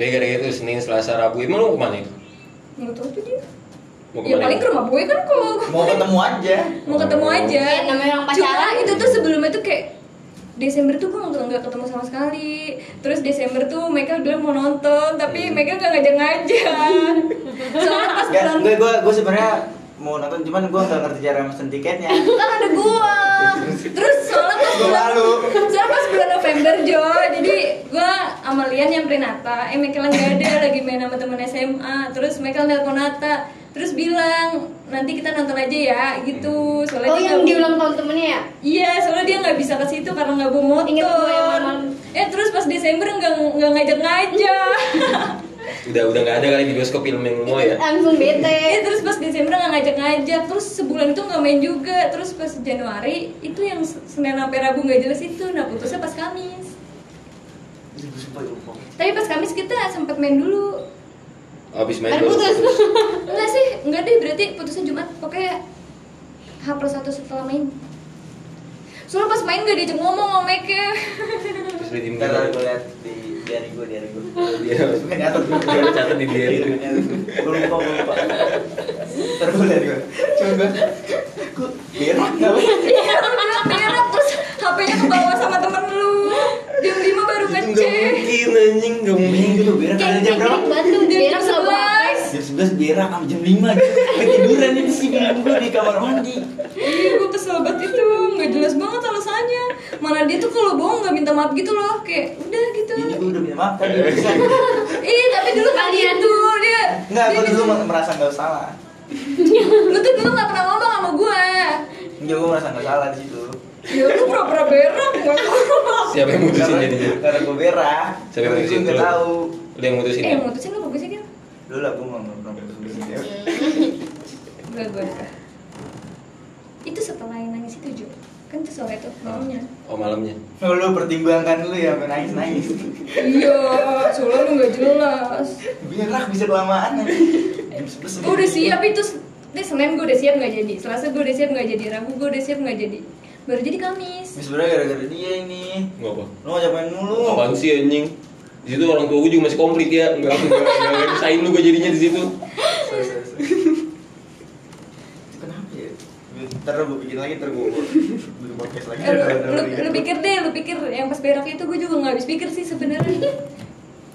Baik gara-gara itu Senin, Selasa, Rabu. Emang lu ke mana itu? Nggak tahu tuh dia Mau Ya paling ke rumah boy kan kalau Mau ketemu aja. mau ketemu aja Ya, namanya orang pacaran. Cuma itu tuh sebelumnya tuh kayak Desember tuh gue nggak ketemu sama sekali Terus Desember tuh Michael bilang mau nonton Tapi Michael nggak ngajak-ngajak Soalnya pas Gak, bulan enggak gue gue sebenarnya mau nonton cuman gue gak ngerti cara mesen tiketnya. Kan ada gua Terus soalnya pas Gue bulan. Soalnya pas bulan November Jo Jadi gue sama Lian nyamperin Nata Eh Michael nggak ada lagi main sama temen SMA Terus Michael nelpon Nata Terus bilang nanti kita nonton aja ya gitu Soalnya oh dia yang nggak di mau- ulang tahun temennya ya Iya, soalnya dia nggak bisa ke situ karena nggak bawa motor. Ingat gue yang malam. Eh terus pas Desember nggak nggak ngajak-ngajak. Udah udah nggak ada kali di bioskop film yang mau ya. langsung bete Eh terus pas Desember nggak ngajak-ngajak, terus sebulan itu nggak main juga. Terus pas Januari itu yang Senin sampai Rabu nggak jelas itu, nah putusnya pas Kamis. Tapi pas Kamis kita sempat main dulu. Habis main baru putus. Enggak sih, enggak deh berarti putusnya Jumat. Pokoknya H plus satu setelah main. Soalnya pas main gak diajak ngomong sama Meke. Terus diem Ntar gitu. gue liat di diary gue, diary gue. Dia Gue nyatet gue. Gue catat di diary. Gue lupa, gue lupa. Ntar gue liat gue. Cuma gue, gue berak gak? Lu bilang berak terus HP-nya ke bawah sama temen lu. Jam 5 baru nggak ngecek. mungkin anjing, nggak mungkin. Itu berak kayak ada jam berapa? berak nggak bawa HP 11. Jam 11 berak sama jam 5 Ketiduran ini sih bilang gue di kamar mandi Iya, gue kesel banget itu. Nggak jelas banget alasannya. Mana dia tuh kalau bohong nggak minta maaf gitu loh. Kayak udah gitu. Ini gue udah minta maaf kan dia bisa Ih, tapi dulu kan Kalian. gitu dia. Enggak, dia gue dulu merasa gak salah Lu tuh dulu nggak pernah ngomong sama gue. Enggak, gue merasa gak salah di situ Ya lu pura-pura berak nggak Siapa yang mutusin jadinya? Karena gue berak Siapa yang mutusin? Gue gak tau Lu yang mutusin Eh, ya? yang mutusin lu bagus sih kan? Dulu lah gue mau Enggak gue nikah. Itu setelah yang nangis itu Jo. Kan itu sore tuh malamnya. Oh malamnya. Oh, lu pertimbangkan dulu ya, nangis nangis. iya, soalnya lu nggak jelas. Berak bisa kelamaan aja. Jam 11 Gue udah siap itu. Ini Senin gue udah siap nggak jadi. Selasa gue udah siap nggak jadi. Rabu gue udah siap nggak jadi. Baru jadi Kamis. Ini sebenarnya gara-gara dia ini. Nggak apa. Lu ngajak main mulu. Apaan sih anjing? Di situ orang tua gue juga masih komplit ya. Enggak enggak enggak ngesain lu gue jadinya di situ. Kenapa ya? Ntar gue bikin lagi, ntar gue bikin podcast lagi. Eh, lu, lu, lu pikir deh, lu pikir yang pas berak itu gue juga nggak habis pikir sih sebenarnya.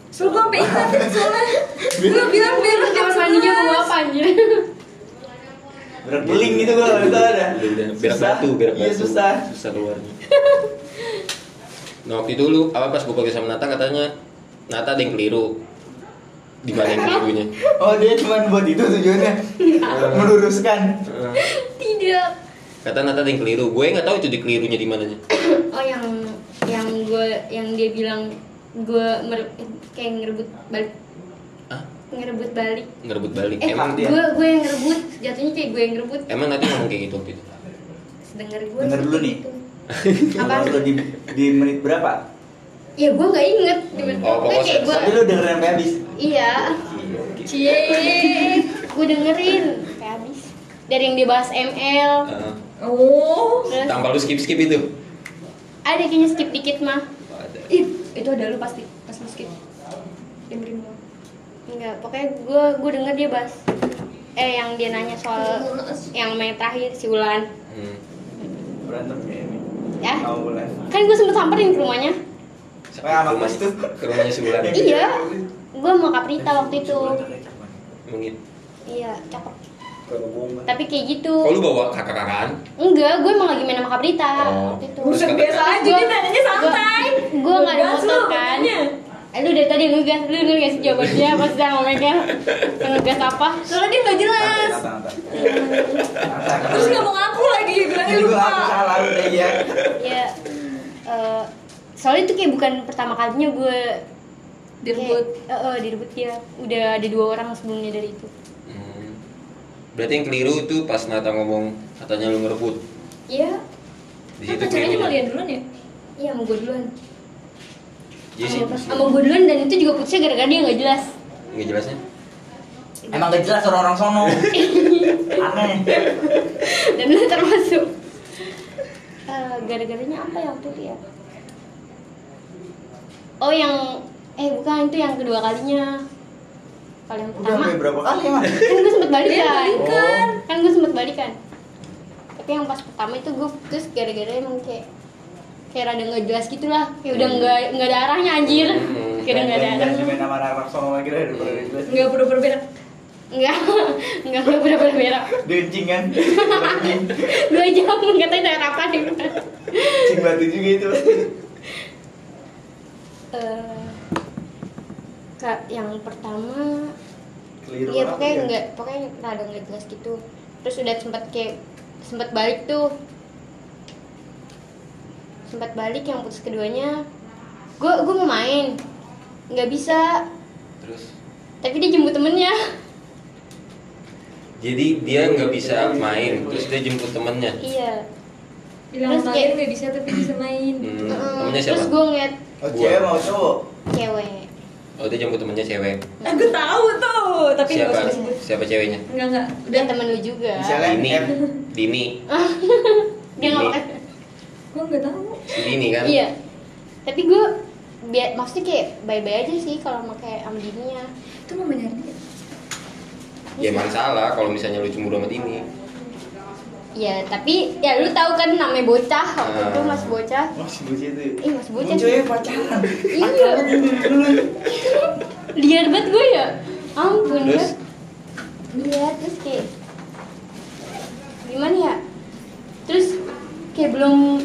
Soalnya gue sampai ingat soalnya gue bilang berak jam mau 11. apa anjir? Berat beling gitu gue, itu ada. Berak batu, berak Iya batu. susah. Susah keluarnya. Nah waktu itu lu apa pas gue pergi sama Nata katanya Nata ada yang keliru. Di mana yang kelirunya? Oh dia cuma buat itu tujuannya meluruskan. Tidak. Kata Nata ada yang keliru. Gue nggak tahu itu di kelirunya di mananya. Oh yang yang gue yang dia bilang gue mer- kayak ngerebut balik Ah, ngerebut balik ngerebut balik. eh Emang dia. gue gue yang ngerebut jatuhnya kayak gue yang ngerebut emang nanti ngomong kayak gitu waktu itu. sedengar gue Denger sih dulu nih. gitu. Apa? Di, di menit berapa? Ya gue nggak inget. Oh, pokoknya kayak gue Tapi lu dengerin sampai habis. iya. Cie gue dengerin. Kayak habis. Dari yang dia bahas ML Eh, Oh, terus? Tanpa lu skip skip itu. ada kayaknya skip dikit mah Ada. ih itu ada lu pasti pas lu skip. Dengerin gua. enggak pokoknya gue gue denger dia bahas. Eh yang dia nanya soal yang main terakhir si Ulan Hmm. Berantem kayak ini. ya. Kan gue sempet samperin ke rumahnya Rumah- Mas tuh. Ke rumahnya sebulan. Iya. gue mau kaprita waktu itu Mungkin. iya cakep Kalau tapi kayak gitu Oh lu bawa kakak-kakaan? enggak gue emang lagi main sama kaprita Oh. waktu itu Bukan kata- biasa aja dia nanyanya santai. gue nggak ada Ngegas motor kan eh lu dari tadi ngegas lu sih jawabannya pas dia ngomongnya ngegas apa Soalnya dia nggak jelas. Terus nggak mau ngaku lagi, bilangnya Ini gue lupa. aku salah udah ya. Ya soalnya itu kayak bukan pertama kalinya gue Direbut. kayak, eh, eh, direbut dia udah ada dua orang sebelumnya dari itu Hmm. Berarti yang keliru itu pas Nata ngomong katanya lu ngerebut. iya Di Kan situ pacarnya cuma kelirunya. lihat duluan ya? iya sama gue duluan Iya sih. sama, gue duluan dan itu juga putusnya gara-gara dia nggak jelas Nggak jelasnya? Emang gak jelas orang-orang sono. Aneh. dan lu termasuk Eh, gara-garanya apa ya waktu itu ya oh yang eh bukan itu yang kedua kalinya kalau yang Udah pertama sampai berapa kali emang? kan gue sempet balikan balikan. kan gue sempet balikan tapi yang pas pertama itu gue putus gara-gara emang kayak kayak rada nggak jelas gitu lah kayak udah nggak nggak ada arahnya anjir Hmm. kayak udah nggak ada arahnya main sama anak-anak sono lagi daripada jelas. Nggak pura-pura berak. nggak nggak nggak bener berak Dencing kan? Dua jam katanya daerah apa nih Cing batu juga itu. Eh, kak yang pertama Keliru Iya pokoknya ya? enggak, pokoknya rada nggak jelas gitu. Terus udah sempat kayak sempat balik tuh, sempat balik yang putus keduanya. Gue gue mau main, nggak bisa. Terus Tapi dia jemput temennya. jadi dia nggak bisa main, terus dia jemput temennya. Iya. Bilang Terus sama kayak- nggak bisa tapi bisa main. Hmm. Heeh. Temennya siapa? Terus gue ngeliat Oh cewek mau cowok? cewek. Oh dia jemput temennya cewek. Eh, gue tahu tuh, tapi nggak Siapa? usah disebut. Siapa ceweknya? Enggak enggak. Udah temen lu juga. Misalnya Dini. F. Dini. Dia nggak Dini. Gue nggak tahu. Si Dini kan? Iya. Tapi gue biar maksudnya kayak bye-bye aja sih kalau pakai sama dininya. Itu namanya dia. Ya emang salah kalau misalnya lu cemburu sama Dini. Ya, tapi ya lu tahu kan namanya bocah waktu Ah. itu masih bocah. Masih bocah itu. Ih, masih bocah cewek pacaran. Iya. Liar banget gue ya. Ampun ya. Iya, terus kayak gimana ya? Terus kayak belum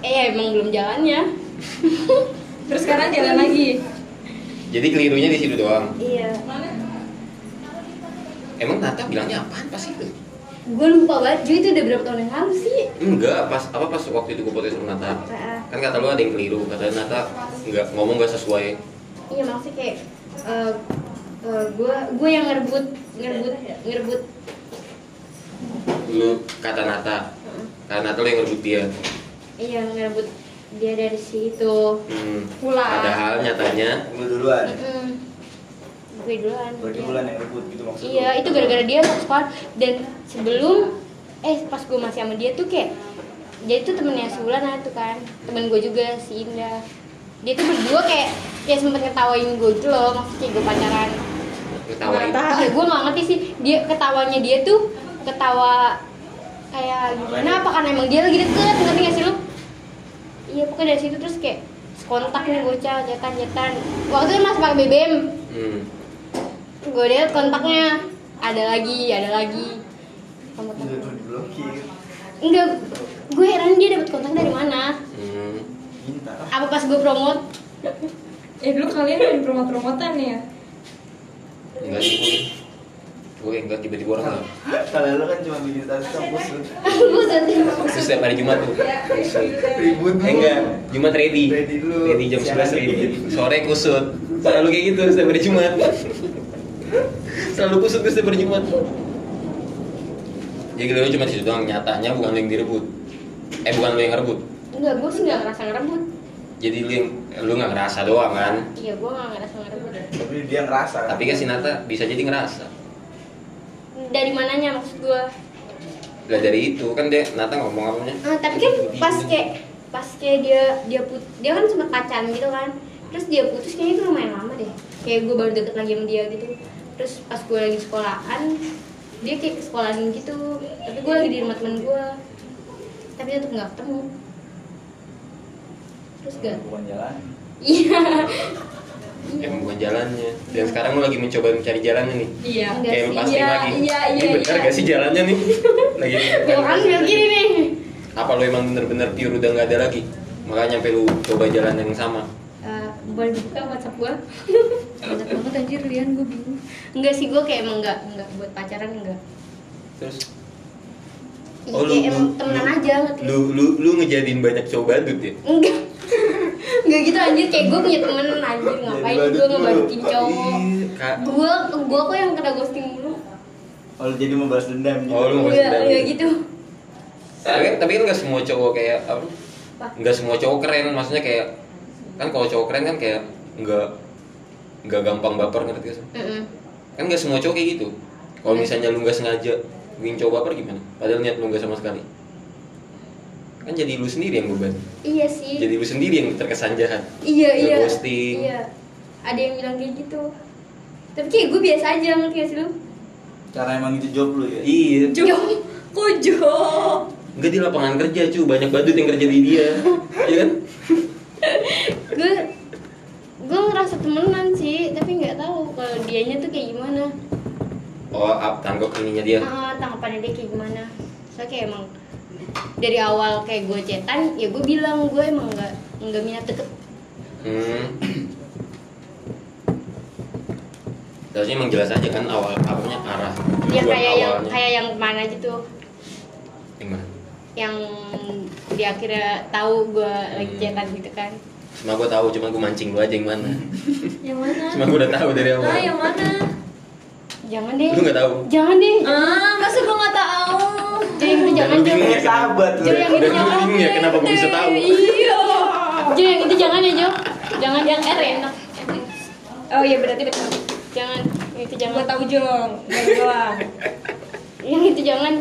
eh emang belum jalannya. Terus sekarang jalan lagi. Jadi kelirunya di situ doang. Iya. Emang Nata bilangnya apaan pas itu? Gue lupa banget, Ju, itu udah berapa tahun yang lalu sih? Enggak, pas apa pas waktu itu gue podcast sama Nata. Kan kata lu ada yang keliru, kata Nata nggak ngomong nggak sesuai. Iya maksudnya kayak eh, eh, gue gue yang ngerebut ngerebut ngerebut lu kata Nata kata Nata lu yang ngerebut dia iya ngerebut dia dari situ hmm. Pulang. padahal nyatanya Lu duluan. Gue duluan. Berarti dia. bulan yang rebut gitu maksudnya. iya itu gara-gara dia masuk sekolah. Dan sebelum eh pas gue masih sama dia tuh kayak dia tuh temennya si Ulana tuh kan. Temen gue juga si Indah. Dia tuh berdua kayak kayak sempet ngetawain gue gitu loh. Maksudnya gue pacaran. Ketawain. Iya, gue gak ngerti sih. Dia ketawanya dia tuh ketawa kayak gimana apa karena emang dia lagi deket ngerti gak sih lu? Iya pokoknya dari situ terus kayak kontak nih bocah jatan jatan waktu itu masih pakai BBM hmm. Gue lihat kontaknya. Ada lagi ada lagi. Lu kontak lu diblokir. enggak gue heran dia dapat kontak dari mana. Hmm. Minta. apa pas gue promote? Eh dulu kalian main promot-promotan ya? enggak sih gue gue enggak tiba-tiba orang Kalau lu kan cuma bikin status kampus lu. buset. Terus setiap hari Jumat tuh Ribut eh enggak. Jumat ready. Ready dulu. ready jam Siaran 11 ready. sore kusut. Selalu kayak gitu setiap hari Jumat selalu kusut gue setiap hari Jumat jadi lu cuma situ doang nyatanya bukan lu yang direbut. Eh bukan lu yang ngerebut. Enggak gue sih nggak ngerasa ngerebut. Jadi lu yang lu nggak ngerasa doang kan? Iya gue nggak ngerasa ngerebut. Tapi dia ngerasa kan. tapi kan si Nata bisa jadi ngerasa. Dari mananya maksud gue lah dari itu kan dia Nata ngomong apanya Ah, tapi kan pas kayak pas kayak dia dia put dia kan sempat pacaran gitu kan. Terus dia putus kayaknya itu lumayan lama deh. Kayak gue baru deket lagi sama dia gitu terus pas gue lagi sekolahan dia kayak ke sekolahan gitu. Tapi gue lagi di rumah temen gue. Tapi tetap nggak ketemu. Terus gak? Bukan jalan. iya. Emang bukan jalannya dan sekarang lu lagi mencoba mencari jalannya nih Iya. Kayak lu pasti Iya, lagi. iya, ini iya, bener iya. gak sih jalannya nih? Lagi belok kan belok kiri nih apa lu emang bener-bener pure udah nggak ada lagi? Makanya sampai lu coba jalan yang sama boleh dibuka WhatsApp gue Banyak banget anjir lian gue bingung. enggak sih gue kayak emang enggak enggak buat pacaran enggak terus Iya, Oh, lu- kayak emang lu- temenan lu- aja ngerti lu lu lu ngejadiin banyak cowok badut ya enggak enggak gitu anjir kayak gue punya temen anjir ngapain gue lu. ngebantuin cowok Ih, Kak. gue gue kok yang kena ghosting dulu Oh, lu jadi membalas dendam gitu. Oh, lu mau- enggak dendam enggak gitu. gitu tapi kan tapi kan nggak semua cowok kayak apa Apa? nggak semua cowok keren maksudnya kayak kan kalau cowok keren kan kayak nggak nggak gampang baper ngerti gak sih? Mm-mm. kan nggak semua cowok kayak gitu. Kalau misalnya lu nggak sengaja bikin cowok baper gimana? Padahal niat lu nggak sama sekali. Kan jadi lu sendiri yang beban. Iya sih. Jadi lu sendiri yang terkesan jahat. Iya iya. Nge-ghosting. iya. Ada yang bilang kayak gitu. Tapi kayak gue biasa aja ngerti gak sih lu? Karena emang itu job lu ya. iya. Jo, kok Jo? Enggak di lapangan kerja cu, banyak badut yang kerja di dia. Iya kan? Gue gue ngerasa temenan sih tapi nggak tahu kalau dianya tuh kayak gimana. Oh, up, tanggap ininya dia. Ah, tanggapannya dia kayak gimana. Soalnya kayak emang dari awal kayak gue cetan ya gue bilang gue emang nggak nggak minat deket. Hmm. Seharusnya emang jelas aja kan awal apanya arah yang tujuan kayak yang awalnya. kayak yang mana gitu Yang mana? yang di akhirnya tahu gue lagi Hmm. cetan gitu kan Cuma gue tahu, cuma gue mancing lu aja yang mana Yang mana? Cuma gue udah tahu dari awal Ah, yang mana? jangan deh Lu nggak tahu? jangan deh Ah, masa gue nggak tahu? jadi itu jangan jangan ya kenapa? Sahabat. Jadi yang itu jangan bingung ya kenapa gue bisa tahu Iya. Jo yang itu jangan ya Jo jangan yang R ya Oh iya berarti betul. jangan yang itu Gue jangan tahu Jong, gue doang. yang itu jangan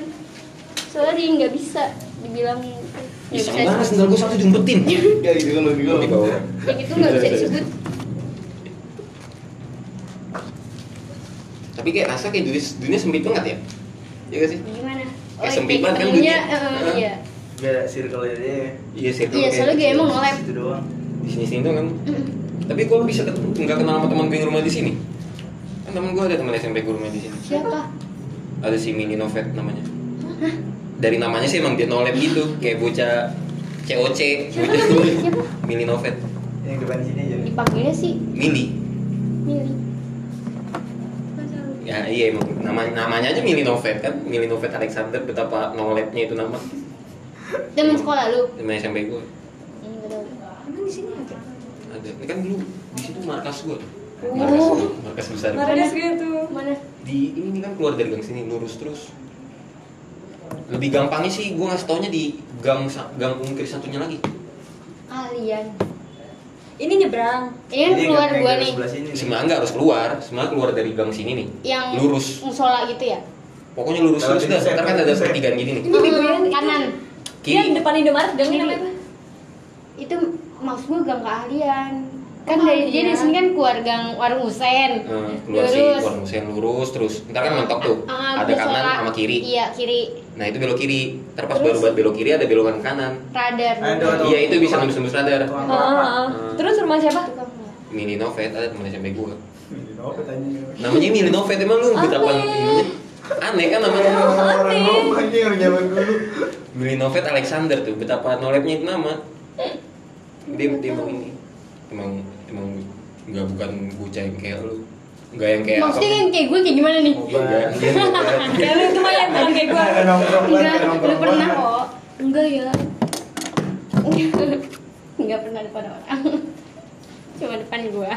soalnya dia nggak bisa dibilang Bisa bisa banget, sendal gue satu diumpetin Ya gitu kan lu gitu. Di bawah yang itu nggak bisa disebut. Tapi kayak rasa kayak dunia, dunia sempit banget ya? Iya gak sih? gimana? Kayak sempit banget kan dunia. Heeh. iya. Gak circle dia. Iya sih iya soalnya gue emang nge-lab. Itu doang. di sini sini tuh kan. Tapi kok lu bisa ketemu nggak kenal sama teman gue yang rumah di sini. Kan teman gue ada teman SMP gue rumah di sini. Siapa? Ada si Mini Novet namanya dari namanya sih emang dia nolep gitu kayak bocah COC bocah? Mini Novet. Yang depan sini aja. nih. dipanggilnya sih Mili Mili ya iya emang nama namanya aja Mili Novet kan? Mili Novet Alexander betapa nolepnya itu nama. Teman sekolah lu? Teman SMP gue Hmm, nggak tahu. Emang di sini ada? ada. Ini kan dulu di situ markas gue Oh. markas markas besar. Markas gitu. mana? Di ini kan keluar dari gang sini lurus terus lebih gampangnya sih gue ngasih taunya di gang gang ungkir satunya lagi Alien. Ini nyebrang. Ini kan keluar yang gua dari nih. sebelah sini nih. sebenarnya nggak harus keluar sebenarnya keluar dari gang sini nih Yang lurus musola gitu ya? pokoknya lurus lurus dah ntar kan ada pertigaan gini nih Ini itu. kanan. Kiri depan Indomaret Kiri. namanya apa? Itu maksud gue gang keahlian. Kan Oh, dari dia keahlian. di sini kan keluar gang warung Husen. Eh, keluar sih Lurus. keluar musen lurus terus ntar kan mentok tuh Ah, ada kanan sama kiri Iya, kiri. nah itu belok kiri ntar pas Terus? baru buat belok kiri ada belokan kanan Radar. Ada, ada. iya itu bisa nembus-nembus radar ah. Hmm. Terus rumah siapa? Mini Novet ada temen SMP gue Ini apa tanya? namanya Mini Novet emang lu betapa Aneh. ininya aneh kan namanya Orang Aneh. orang zaman dulu. Mini Novet Alexander tuh betapa nolepnya itu nama dia dia emang ini emang emang nggak bukan bocah yang kayak lu nggak yang kayak Maksudnya apa yang kayak gue kayak gimana nih? Enggak. Ya lu itu mah yang bilang kayak gue. Enggak, lu pernah kok. Enggak ya. Enggak pernah depan orang. Cuma depan gua.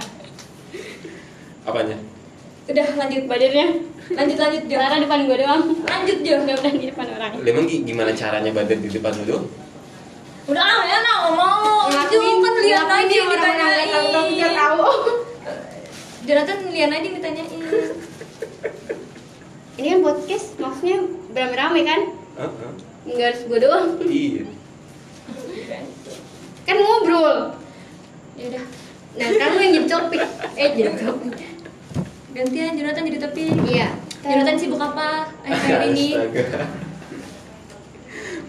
apanya Udah lanjut. Badannya Lanjut lanjut Jo. Lara depan gua doang. Lanjut Jo. Enggak pernah di depan orang. Emang gi- gimana caranya badan di depan lu Udah ah ya nah ngomong. Jo kan lihat aja yang ditanyain. tahu. Jonathan lihat aja yang ditanyain. Ini kan podcast maksudnya beramai-ramai kan? Heeh. Enggak harus gua doang. iya Kan ngobrol. Ya udah. Nah, sekarang lu yang jadi topik. Eh, jadi topik. Gantian Jonathan jadi topik. Iya. Jonathan sibuk apa akhir ini? Astaga.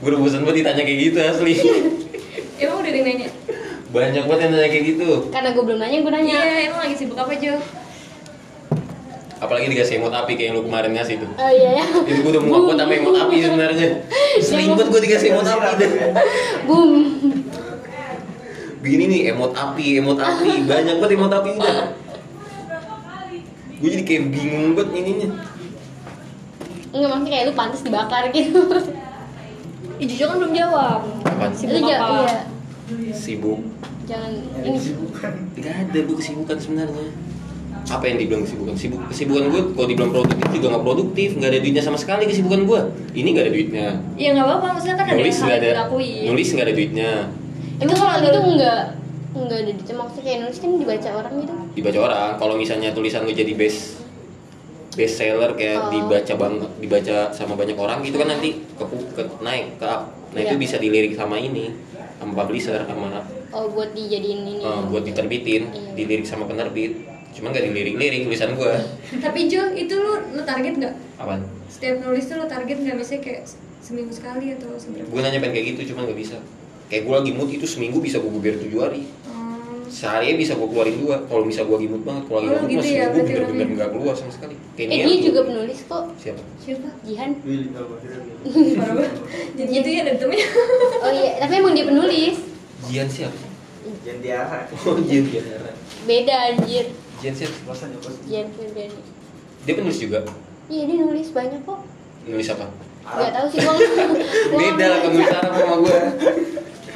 Gue udah bosan banget ditanya kayak gitu asli Emang udah ada yang nanya? Banyak banget yang nanya kayak gitu Karena gua belum nanya, gua nanya. Iya, emang lagi sibuk apa Jo? Apalagi dikasih emot api kayak yang lu kemarin ngasih tuh Oh iya ya. Itu gue udah muak banget sama emot api sebenarnya Sering banget gue dikasih emot api deh Boom. Begini nih, emot api, emot api Banyak banget emot api udah Gue jadi kayak bingung banget ininya Enggak maksudnya kayak lu pantas dibakar gitu. Ih, Jojo kan belum jawab. Apaan? Sibuk apa? Iya. Sibuk Jangan Yang ini. disibukan. Gak ada gue kesibukan sebenarnya apa yang dibilang kesibukan? Sibuk, kesibukan gue kalau dibilang produktif juga nggak produktif, nggak ada duitnya sama sekali kesibukan gue. Ini nggak ada duitnya. Iya nggak apa-apa, maksudnya kan ada Nulis yang nggak harus ada, dilakuin. nulis nggak ada duitnya. Emang kalau gitu enggak enggak ada di maksudnya kayak nulis kan dibaca orang gitu. Dibaca orang. Kalau misalnya tulisan lu jadi best best seller kayak Oh. dibaca banget, dibaca sama banyak orang gitu kan nanti ke, ke naik ke up. Nah itu Iya. bisa dilirik sama ini, sama publisher, sama Oh buat dijadiin ini. eh, buat diterbitin, Iya. dilirik sama penerbit. Cuman nggak dilirik-lirik tulisan gue. Tapi Jo, itu lu, lu target nggak? Apaan? Setiap nulis tuh lu target nggak bisa kayak seminggu sekali atau seberapa? gue nanya pengen kayak gitu cuman gak bisa kayak gue lagi mood itu seminggu bisa gue gugur tujuh hari. Sehari bisa gue keluarin dua kalau misal gue mood banget kalau lagi Oh, gitu mah ya, seminggu berarti bener-bener nggak keluar sama sekali kayak Eh dia juga penulis kok. siapa Siapa? Jihan. Jadi gitu ya dari temennya. Oh iya, tapi emang dia penulis. Jian siapa Jangan diarah. oh Jian Jian Beda anjir. Jian siapa Kosan ya kos. Jihan dia penulis juga Iya dia nulis banyak kok. nulis apa Gak tahu sih gua beda lah penulis. Arab sama gue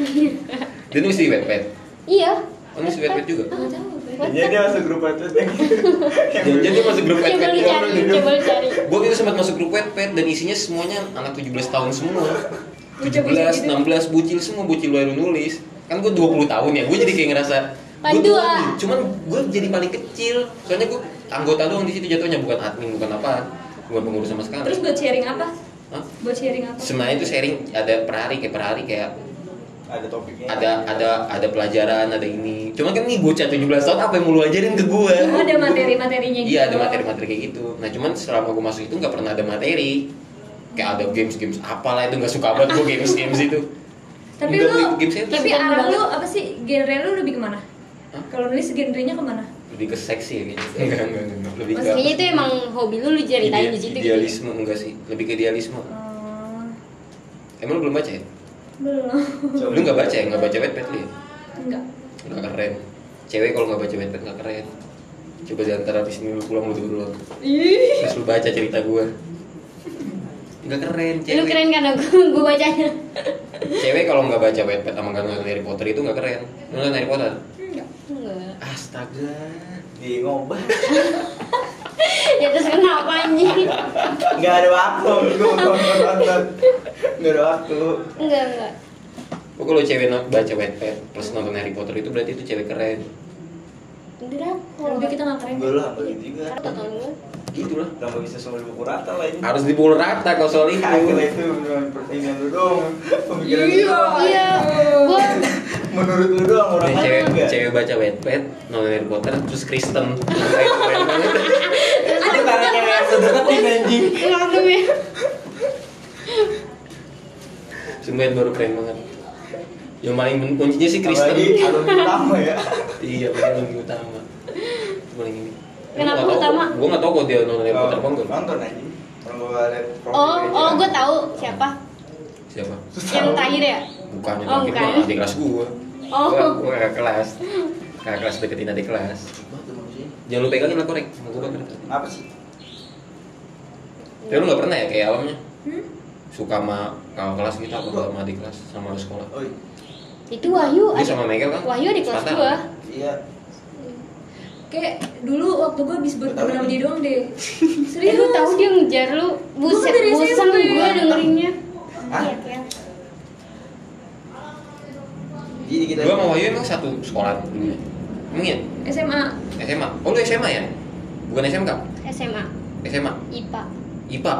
dia nulis di Wattpad Iya. Oh di Wattpad juga tahu. Beb. Jadi dia masuk grup yang Jangan jadi masuk grup Coba lu cari, coba lu cari. gue itu sempat masuk grup Wattpad dan isinya semuanya anak 17 tahun semua Bocah-bocah 17, gitu. 16, bucil semua, bucil baru nulis Kan gue 20 tahun ya, gue jadi kayak ngerasa gue dua. nih, cuman gue jadi paling kecil Soalnya gue anggota doang di situ jatuhnya, bukan admin, bukan apa Bukan pengurus sama sekali Terus buat sharing apa? Hah? Buat sharing apa? Sebenarnya itu sharing ada per hari, kayak per hari kayak ada topiknya. ada ada ada pelajaran, ada ini Cuman kan nih bocah 17 tahun, apa yang mau lu ajarin ke gue? Oh, ada materi-materinya gitu. Iya ada materi-materi kayak gitu. Nah cuman selama gue masuk itu nggak pernah ada materi. Kayak ada games-games apalah itu nggak suka banget gue games-games itu. Tapi lu, games itu tapi arah lu apa sih? Genre lu lebih ke mana? Kalau nulis genrenya ke mana? lebih ke seksi ya kayaknya. Enggak, enggak, enggak. Lebih ke Maksudnya itu emang hobi lu lu ceritain di situ gitu. idealisme enggak sih? Lebih ke idealisme. Hmm, Emang lu belum baca ya? Belum. Lu nggak baca ya? Nggak baca Wattpad lu ya? Enggak. Nggak keren. Cewek kalau nggak baca Wattpad nggak keren. Coba di antara abis ini lu pulang lu dulu Ih. Terus lu baca cerita gue Nggak keren cewek Lu keren karena gua, gua bacanya. Cewek kalau nggak baca Wattpad sama nggak nonton Harry Potter itu nggak keren Lu nonton Harry Potter? Enggak. Enggak. Astaga di ngobah. Ya terus kenapa anjing? Enggak ada waktu gue nonton. Nggak ada waktu. enggak enggak Oh, kalau cewek baca Wattpad plus nonton Harry Potter itu berarti itu cewek keren. Drakor Tapi kita nggak keren. Gue lah juga. Karena gue Gitulah. Kenapa bisa semua di buku rata lah ini? Harus dipukul rata kalau soal itu. Kagak itu beneran pertanyaan lu. Pemikiran lu Iya. iya Menurut lu doang orang cewek, enggak. cewek baca Wattpad, nonton Harry Potter, terus Kristen. Karena cewek yang sedeketin anjing. langsung ya Sumpah itu baru keren banget. Yang paling kuncinya sih Kristen. Apalagi alumni utama ya. Iya, paling utama. Paling ini. Kenapa Gua nggak tahu- utama? Gua nggak tahu kok dia nonton Harry Potter apa enggak. Nonton anjing. Orang gua liat profil oh oh gue tahu siapa Siapa? yang terakhir ya Bukan yang Oh, terakhir mah adik kelas gua. Oh. Gua, gua kakak kelas. Kakak kelas deketin adik kelas. Gua. Jangan lu pegangin lah korek. Mau gua bakar. Apa sih? Tapi lu nggak pernah ya kayak alamnya? Hmm? Suka sama kakak kelas gitu apa sama adik kelas sama lu sekolah? Oh itu Wahyu Lu sama Megal kan? Wahyu di kelas gue iya. Kayak dulu waktu gue habis berteman sama dia doang deh. Eh Serius. lu tahu dia ngejar lu buset bosan gue dengerinnya Hah? Iya, Jadi kita Gua sama Wahyu emang satu sekolah dulu ya? Emang iya? SMA. SMA? Oh lu SMA ya? Bukan SMK? SMA SMA? IPA IPA?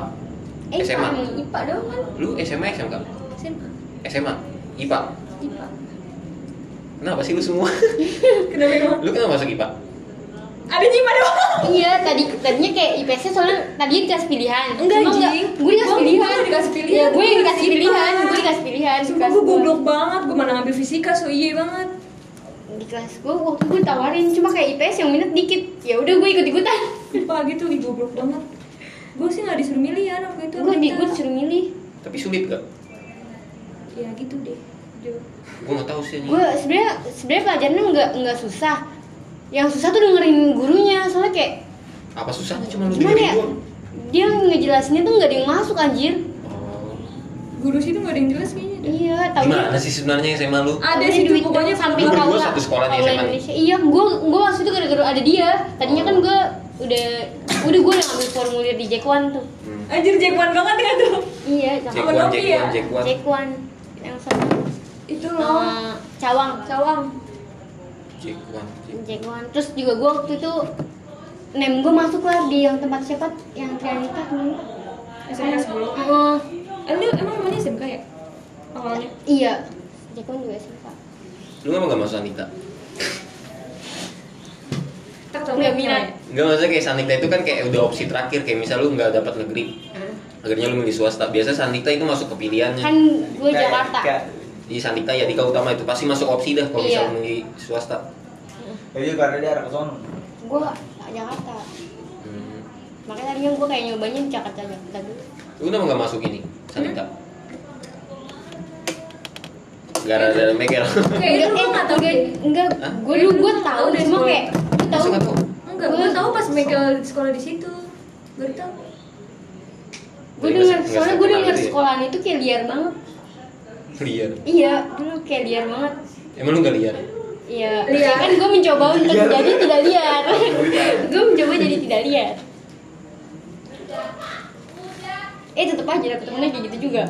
eh SMA. IPA, IPA doang kan Lu SMA SMK? SMA. SMA? IPA? Kenapa sih lu semua? Kenapa emang? lu kenapa masuk IPA? Ada IPA doang. iya tadi tadinya kayak IPS -nya soalnya tadi dikasih pilihan Enggak, Cuma Jing. gue dikasih Gua- pilihan gua dikasih pilihan. ya gue dikasih pilihan gue dikasih pilihan Sumpah kelas gue gua. goblok banget, gue mana ngambil fisika so iya banget di kelas gue waktu gue ditawarin cuma kayak IPS yang minat dikit ya udah gue ikut ikutan Lupa gitu, ih goblok banget Gue sih gak disuruh milih ya waktu itu gue gue disuruh milih Tapi sulit gak? Ya gitu deh Jo. Gua nggak tahu sih ini. gue sebenarnya sebenarnya pelajarannya nggak nggak susah yang susah tuh dengerin gurunya soalnya kayak Apa susahnya cuma lu gimana dengerin ya doang? dia ngejelasinnya tuh nggak ada yang masuk anjir Oh. Guru situ gak ada yang jelas kayaknya deh. iya tahu Gimana sih sebenarnya SMA lu? Ada sih tuh pokoknya samping kau gua satu sekolah nih SMA. Indonesia iya gue gue waktu itu gara-gara ada dia tadinya kan gue udah udah gue udah ngambil formulir di Jack One tuh Hmm. Anjir jagoan banget kan tuh iya Jack sama One. One, Nokia. Jack One, Jack One. Jack One yang sama Itu loh. Sama Cawang. Cawang One terus juga gue waktu itu nem gue masuk lah di yang tempat siapa yang Trianita temen SMK sebelum Heeh. Eh lu emang namanya SMK ya? Awalnya? Iya. One juga SMK Lu kenapa gak masuk Anita? Nggak minat. Enggak maksudnya kayak Sanita itu kan kayak udah opsi terakhir kayak misal lu nggak dapat negeri akhirnya lu milih swasta. Biasa Sanita itu masuk ke pilihannya kan gue Jakarta. kayak- di Sanita ya Dika Utama itu. Pasti masuk opsi dah kalau Iya. misal milih swasta. Jadi karena dia arah ke sono. gue Jakarta. Hmm. makanya tadinya gue kayak nyobanya di Jakarta Jakarta dulu lu kenapa nggak masuk ini Sanita gara-gara Mekel. Kayak itu gue gak tau enggak, deh. Enggak gue dulu gue tahu Tahu deh cuma kayak gue tahu. Tahu? Enggak, gue tau pas Michael sekolah di situ. Baru tau gue dengar nggak- soalnya gue dengar gitu ya? sekolahan itu kayak liar banget liar. Iya dulu kayak liar banget. Emang lu nggak liar? Iya Liar. kan gue mencoba untuk Liar. jadi tidak liar. Gue mencoba jadi tidak liar. Eh tetep aja dapet temennya kayak gitu juga.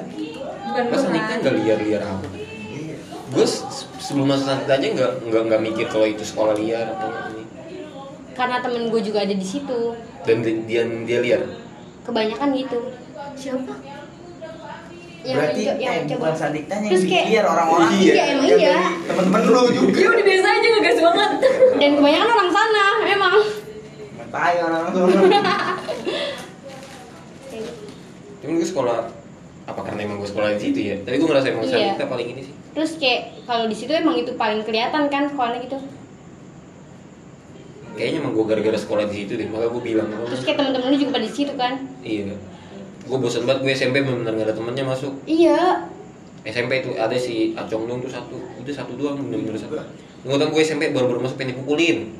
Bukan Sanita kan nggak liar-liar apa Iya. gue se- sebelum masuk Sanita aja nggak nggak nggak mikir kalau itu sekolah liar atau ini karena temen gue juga ada di situ. Dan di- dia dia liar? Kebanyakan gitu. Siapa? Yang Berarti menco- yang eh, bukan Sandikanya yang Terus kayak- biar orang-orang Iya, emang yang iya. temen-temen lu juga Iya udah biasa aja ngegas banget dan kebanyakan orang sana emang Matai orang-orang tuh Cuman gue sekolah apa karena emang gue sekolah di situ ya? Tapi gue ngerasa emang Iya. Sanita paling ini sih. terus kayak kalau di situ emang itu paling kelihatan kan sekolahnya gitu Kayaknya emang gue gara-gara sekolah di situ deh, maka gue bilang terus kayak temen-temen lu juga pada di situ kan iya. Gue bosan banget gue SMP benar-benar gak ada temennya masuk. iya SMP itu ada si Acong dong tuh satu, itu satu doang bener-bener satu. Tahu gue SMP baru-baru masuk pengen dipukulin.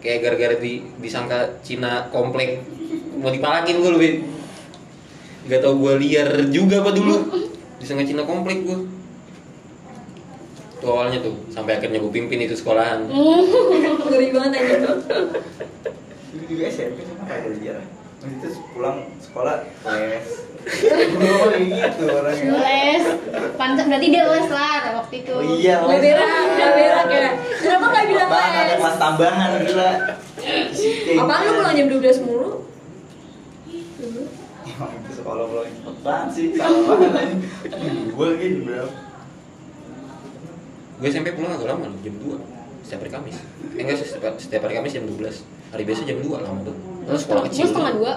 Kayak gara-gara di, disangka Cina komplek mau dipalakin gue lebih. Gak tau gue liar juga apa dulu. Disangka Cina komplek gue. Tuh awalnya tuh, sampai akhirnya gue pimpin itu sekolahan. Ngeri banget aja Dulu juga SMP sama kayak dia terus pulang sekolah les kayak gitu orangnya. les pantas berarti dia les lah waktu itu Oh iya, Gak berak, berak ya Kenapa gak bilang Apaan ada les? kelas tambahan gila. Apaan lu pulang jam 12 mulu? Emang itu sekolah pulang cepet banget sih. Aja. Gua gitu berapa? gue SMP pulang agak lama loh jam 2 setiap hari Kamis eh enggak sih setiap, setiap hari Kamis jam 12 hari biasa jam 2 lama tuh. Terus sekolah gue kecil setengah tuh. dua?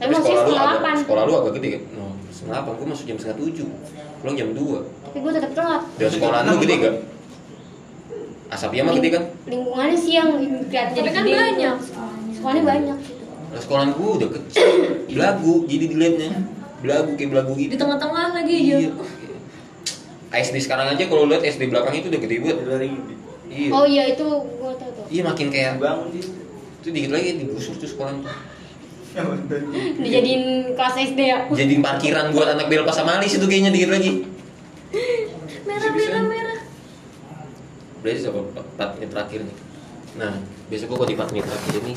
Tapi tapi masih setengah agak, delapan. sekolah lu agak gede kan? No, setengah delapan. Gue masuk jam setengah tujuh. Pulang jam 2 tapi gue tetap telat. Dan sekolah lu gede gak asapnya mah gede kan? Lingkungannya sih yang kelihatan Tapi jadi kan banyak. Sekolahnya banyak gitu. Nah, sekolah gue udah kecil. Belagu jadi dilihatnya belagu kayak belagu gitu. Di tengah-tengah lagi iya. aja SD sekarang aja kalau lihat SD belakang itu udah gede banget. Iya. Oh iya itu gue tau tuh. Iya makin kayak Bangun sih. itu dikit lagi digusur tuh sekolah tuh. Ya dijadiin kelas SD ya. Jadi parkiran buat anak belpas sama alis itu kayaknya dikit lagi. Merah, merah, merah. Berarti coba 4 menit terakhir nih. Nah besok gue kalau di 4 menit terakhir ini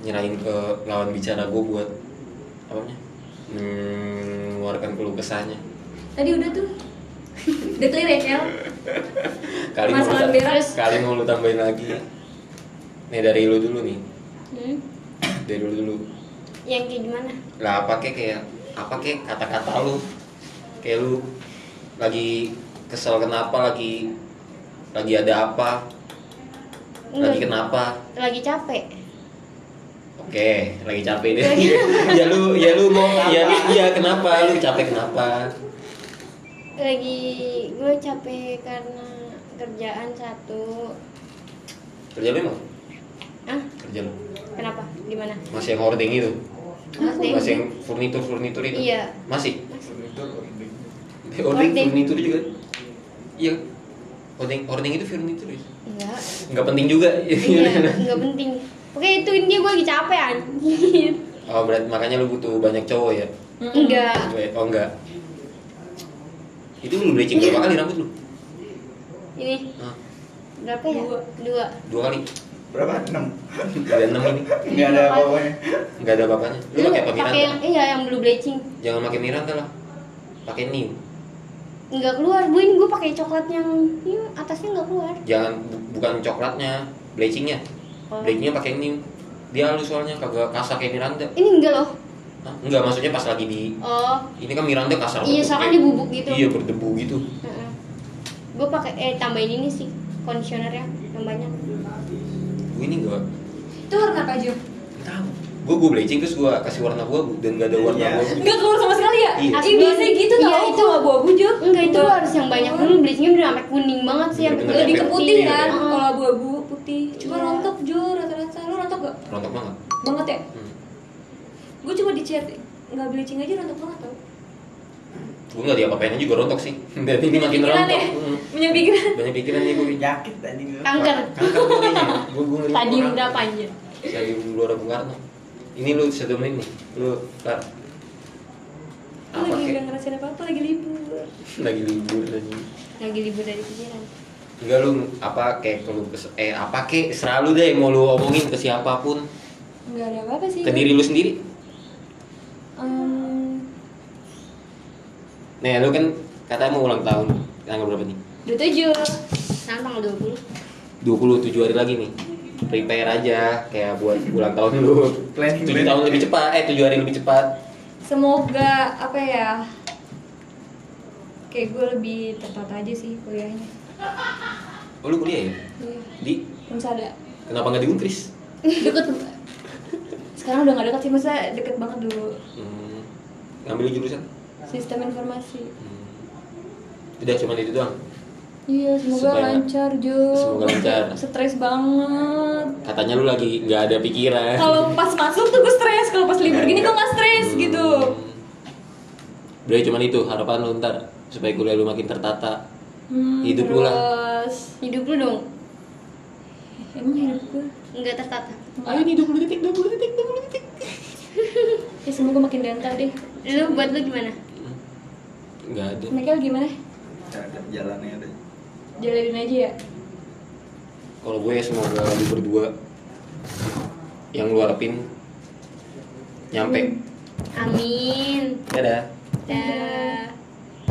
nyerahin ke lawan bicara gue buat apa namanya? Mengeluarkan keluh kesahnya. Tadi udah tuh. Udah clear ya, Kel? kali mau Masalah beres. kali mau lu tambahin lagi. Ya nih dari lu dulu nih. Hmm? dari lu dulu. Yang kayak gimana? Lah apa kek kayak apa kek kata-kata lu? Kayak lu lagi kesel kenapa lagi lagi ada apa? Lagi kenapa? Lagi capek. Oke lagi capek deh ya lu ya lu mau ya iya kenapa? Lu capek kenapa lagi gue capek karena kerjaan satu. Kerja lu emang ah kerja lu kenapa? Di mana? Masih yang hoarding itu. Hoarding. masih yang furnitur furnitur itu? Iya. masih? Itu ording. hoarding Hoarding. furnitur juga. Iya. Hoarding hoarding itu furnitur ya? Enggak. Nggak penting juga. Iya nggak penting. Oke itu ini gue lagi capek anjir. Oh berarti makanya lu butuh banyak cowok ya? Enggak. Oh enggak itu lu bleaching berapa kali rambut lu? Ini. Hah? berapa ya? Dua. dua. Dua kali. Berapa? Enam. udah enam ini. Enggak ada apa-apanya. nggak ada apa-apanya. Lu lu pakai apa pakai yang Miranda iya yang blue bleaching. Jangan pakai Miranda lah. Pakai New. Nggak keluar. Gue ini gue pakai coklat yang ini atasnya nggak keluar. Jangan bu- bukan coklatnya bleachingnya. Oh. bleachingnya pakai New. Dia halus soalnya kagak kasar kayak Miranda. Ini enggak loh Hah? enggak maksudnya pas lagi di oh ini kan Miranda kasar Iya, soalnya di bubuk gitu. iya berdebu gitu gue pakai eh tambahin ini sih conditionernya yang banyak gue ini enggak Itu warna apa, Jo? tahu gue gue bleaching terus gue kasih warna abu dan gak ada warna Iya. abu Enggak keluar sama sekali ya? Iya. Ih, biasanya gitu Iya, tau itu. kalau abu-abu, Jo enggak itu lu harus yang banyak dulu bleachingnya udah sampai kuning banget sih sampai Lebih ke putih putih, kan, ya. kalau abu-abu putih Cuma Iya. rontok, Jo, rata-rata Lu rontok gak? rontok banget Banget ya? hmm. Gue cuma di chat Nggak bleaching aja rontok banget tau. Gue nggak diapa-apain juga rontok sih. Dan ini makin rontok. ya? Hmm. Banyak pikiran? Banyak pikiran nih gue Penyakit tadi. kanker. Kanker gue gue orang. berapa aja? Stadium Gelora Bung Karno ini lu menit nih. Lu tar apa lagi kek gak ngerasain apa-apa, lagi libur. Lagi libur lagi lagi libur dari pikiran. Enggak lu apa kayak kalau eh apa kek selalu deh mau lu omongin ke siapa pun. Nggak ada apa-apa sih. Ke diri lu sendiri Em, nih lu kan katanya mau ulang tahun. Tanggal berapa nih? 27 sekarang tanggal 20 27 hari lagi nih. Prepare aja kayak buat ulang tahun lu. Planning, 7 planning. tahun lebih cepat eh 7 hari lebih cepat. Semoga apa ya Kayak gue lebih tepat aja sih kuliahnya. Oh lu kuliah ya? Iya, di? Unsada. Kenapa nggak di Unkris? Deket Sekarang udah gak deket sih, masa deket banget dulu. Hmm. ngambil jurusan? Sistem informasi. Hmm. udah cuma itu doang? Iya, semoga Supaya- lancar Jo. semoga lancar. Stres banget. Katanya lu lagi nggak ada pikiran. Kalau pas masuk tuh gue stres, kalau pas libur gini gue gak stres Hmm. gitu udah cuma itu harapan lu ntar supaya kuliah lu makin tertata. Hmm, Hidup lu lah. terus. Hidup lu dong. Emang hidup gue nggak tertata ayo nih 20 detik 20 detik 20 detik. Ya semoga makin dental deh. Lu buat lu gimana? Nggak ada. Michael gimana? Ada jalannya ada. Jalanin aja ya? Kalau gue semoga lu berdua yang lu harapin nyampe. Amin. Dadah. Dah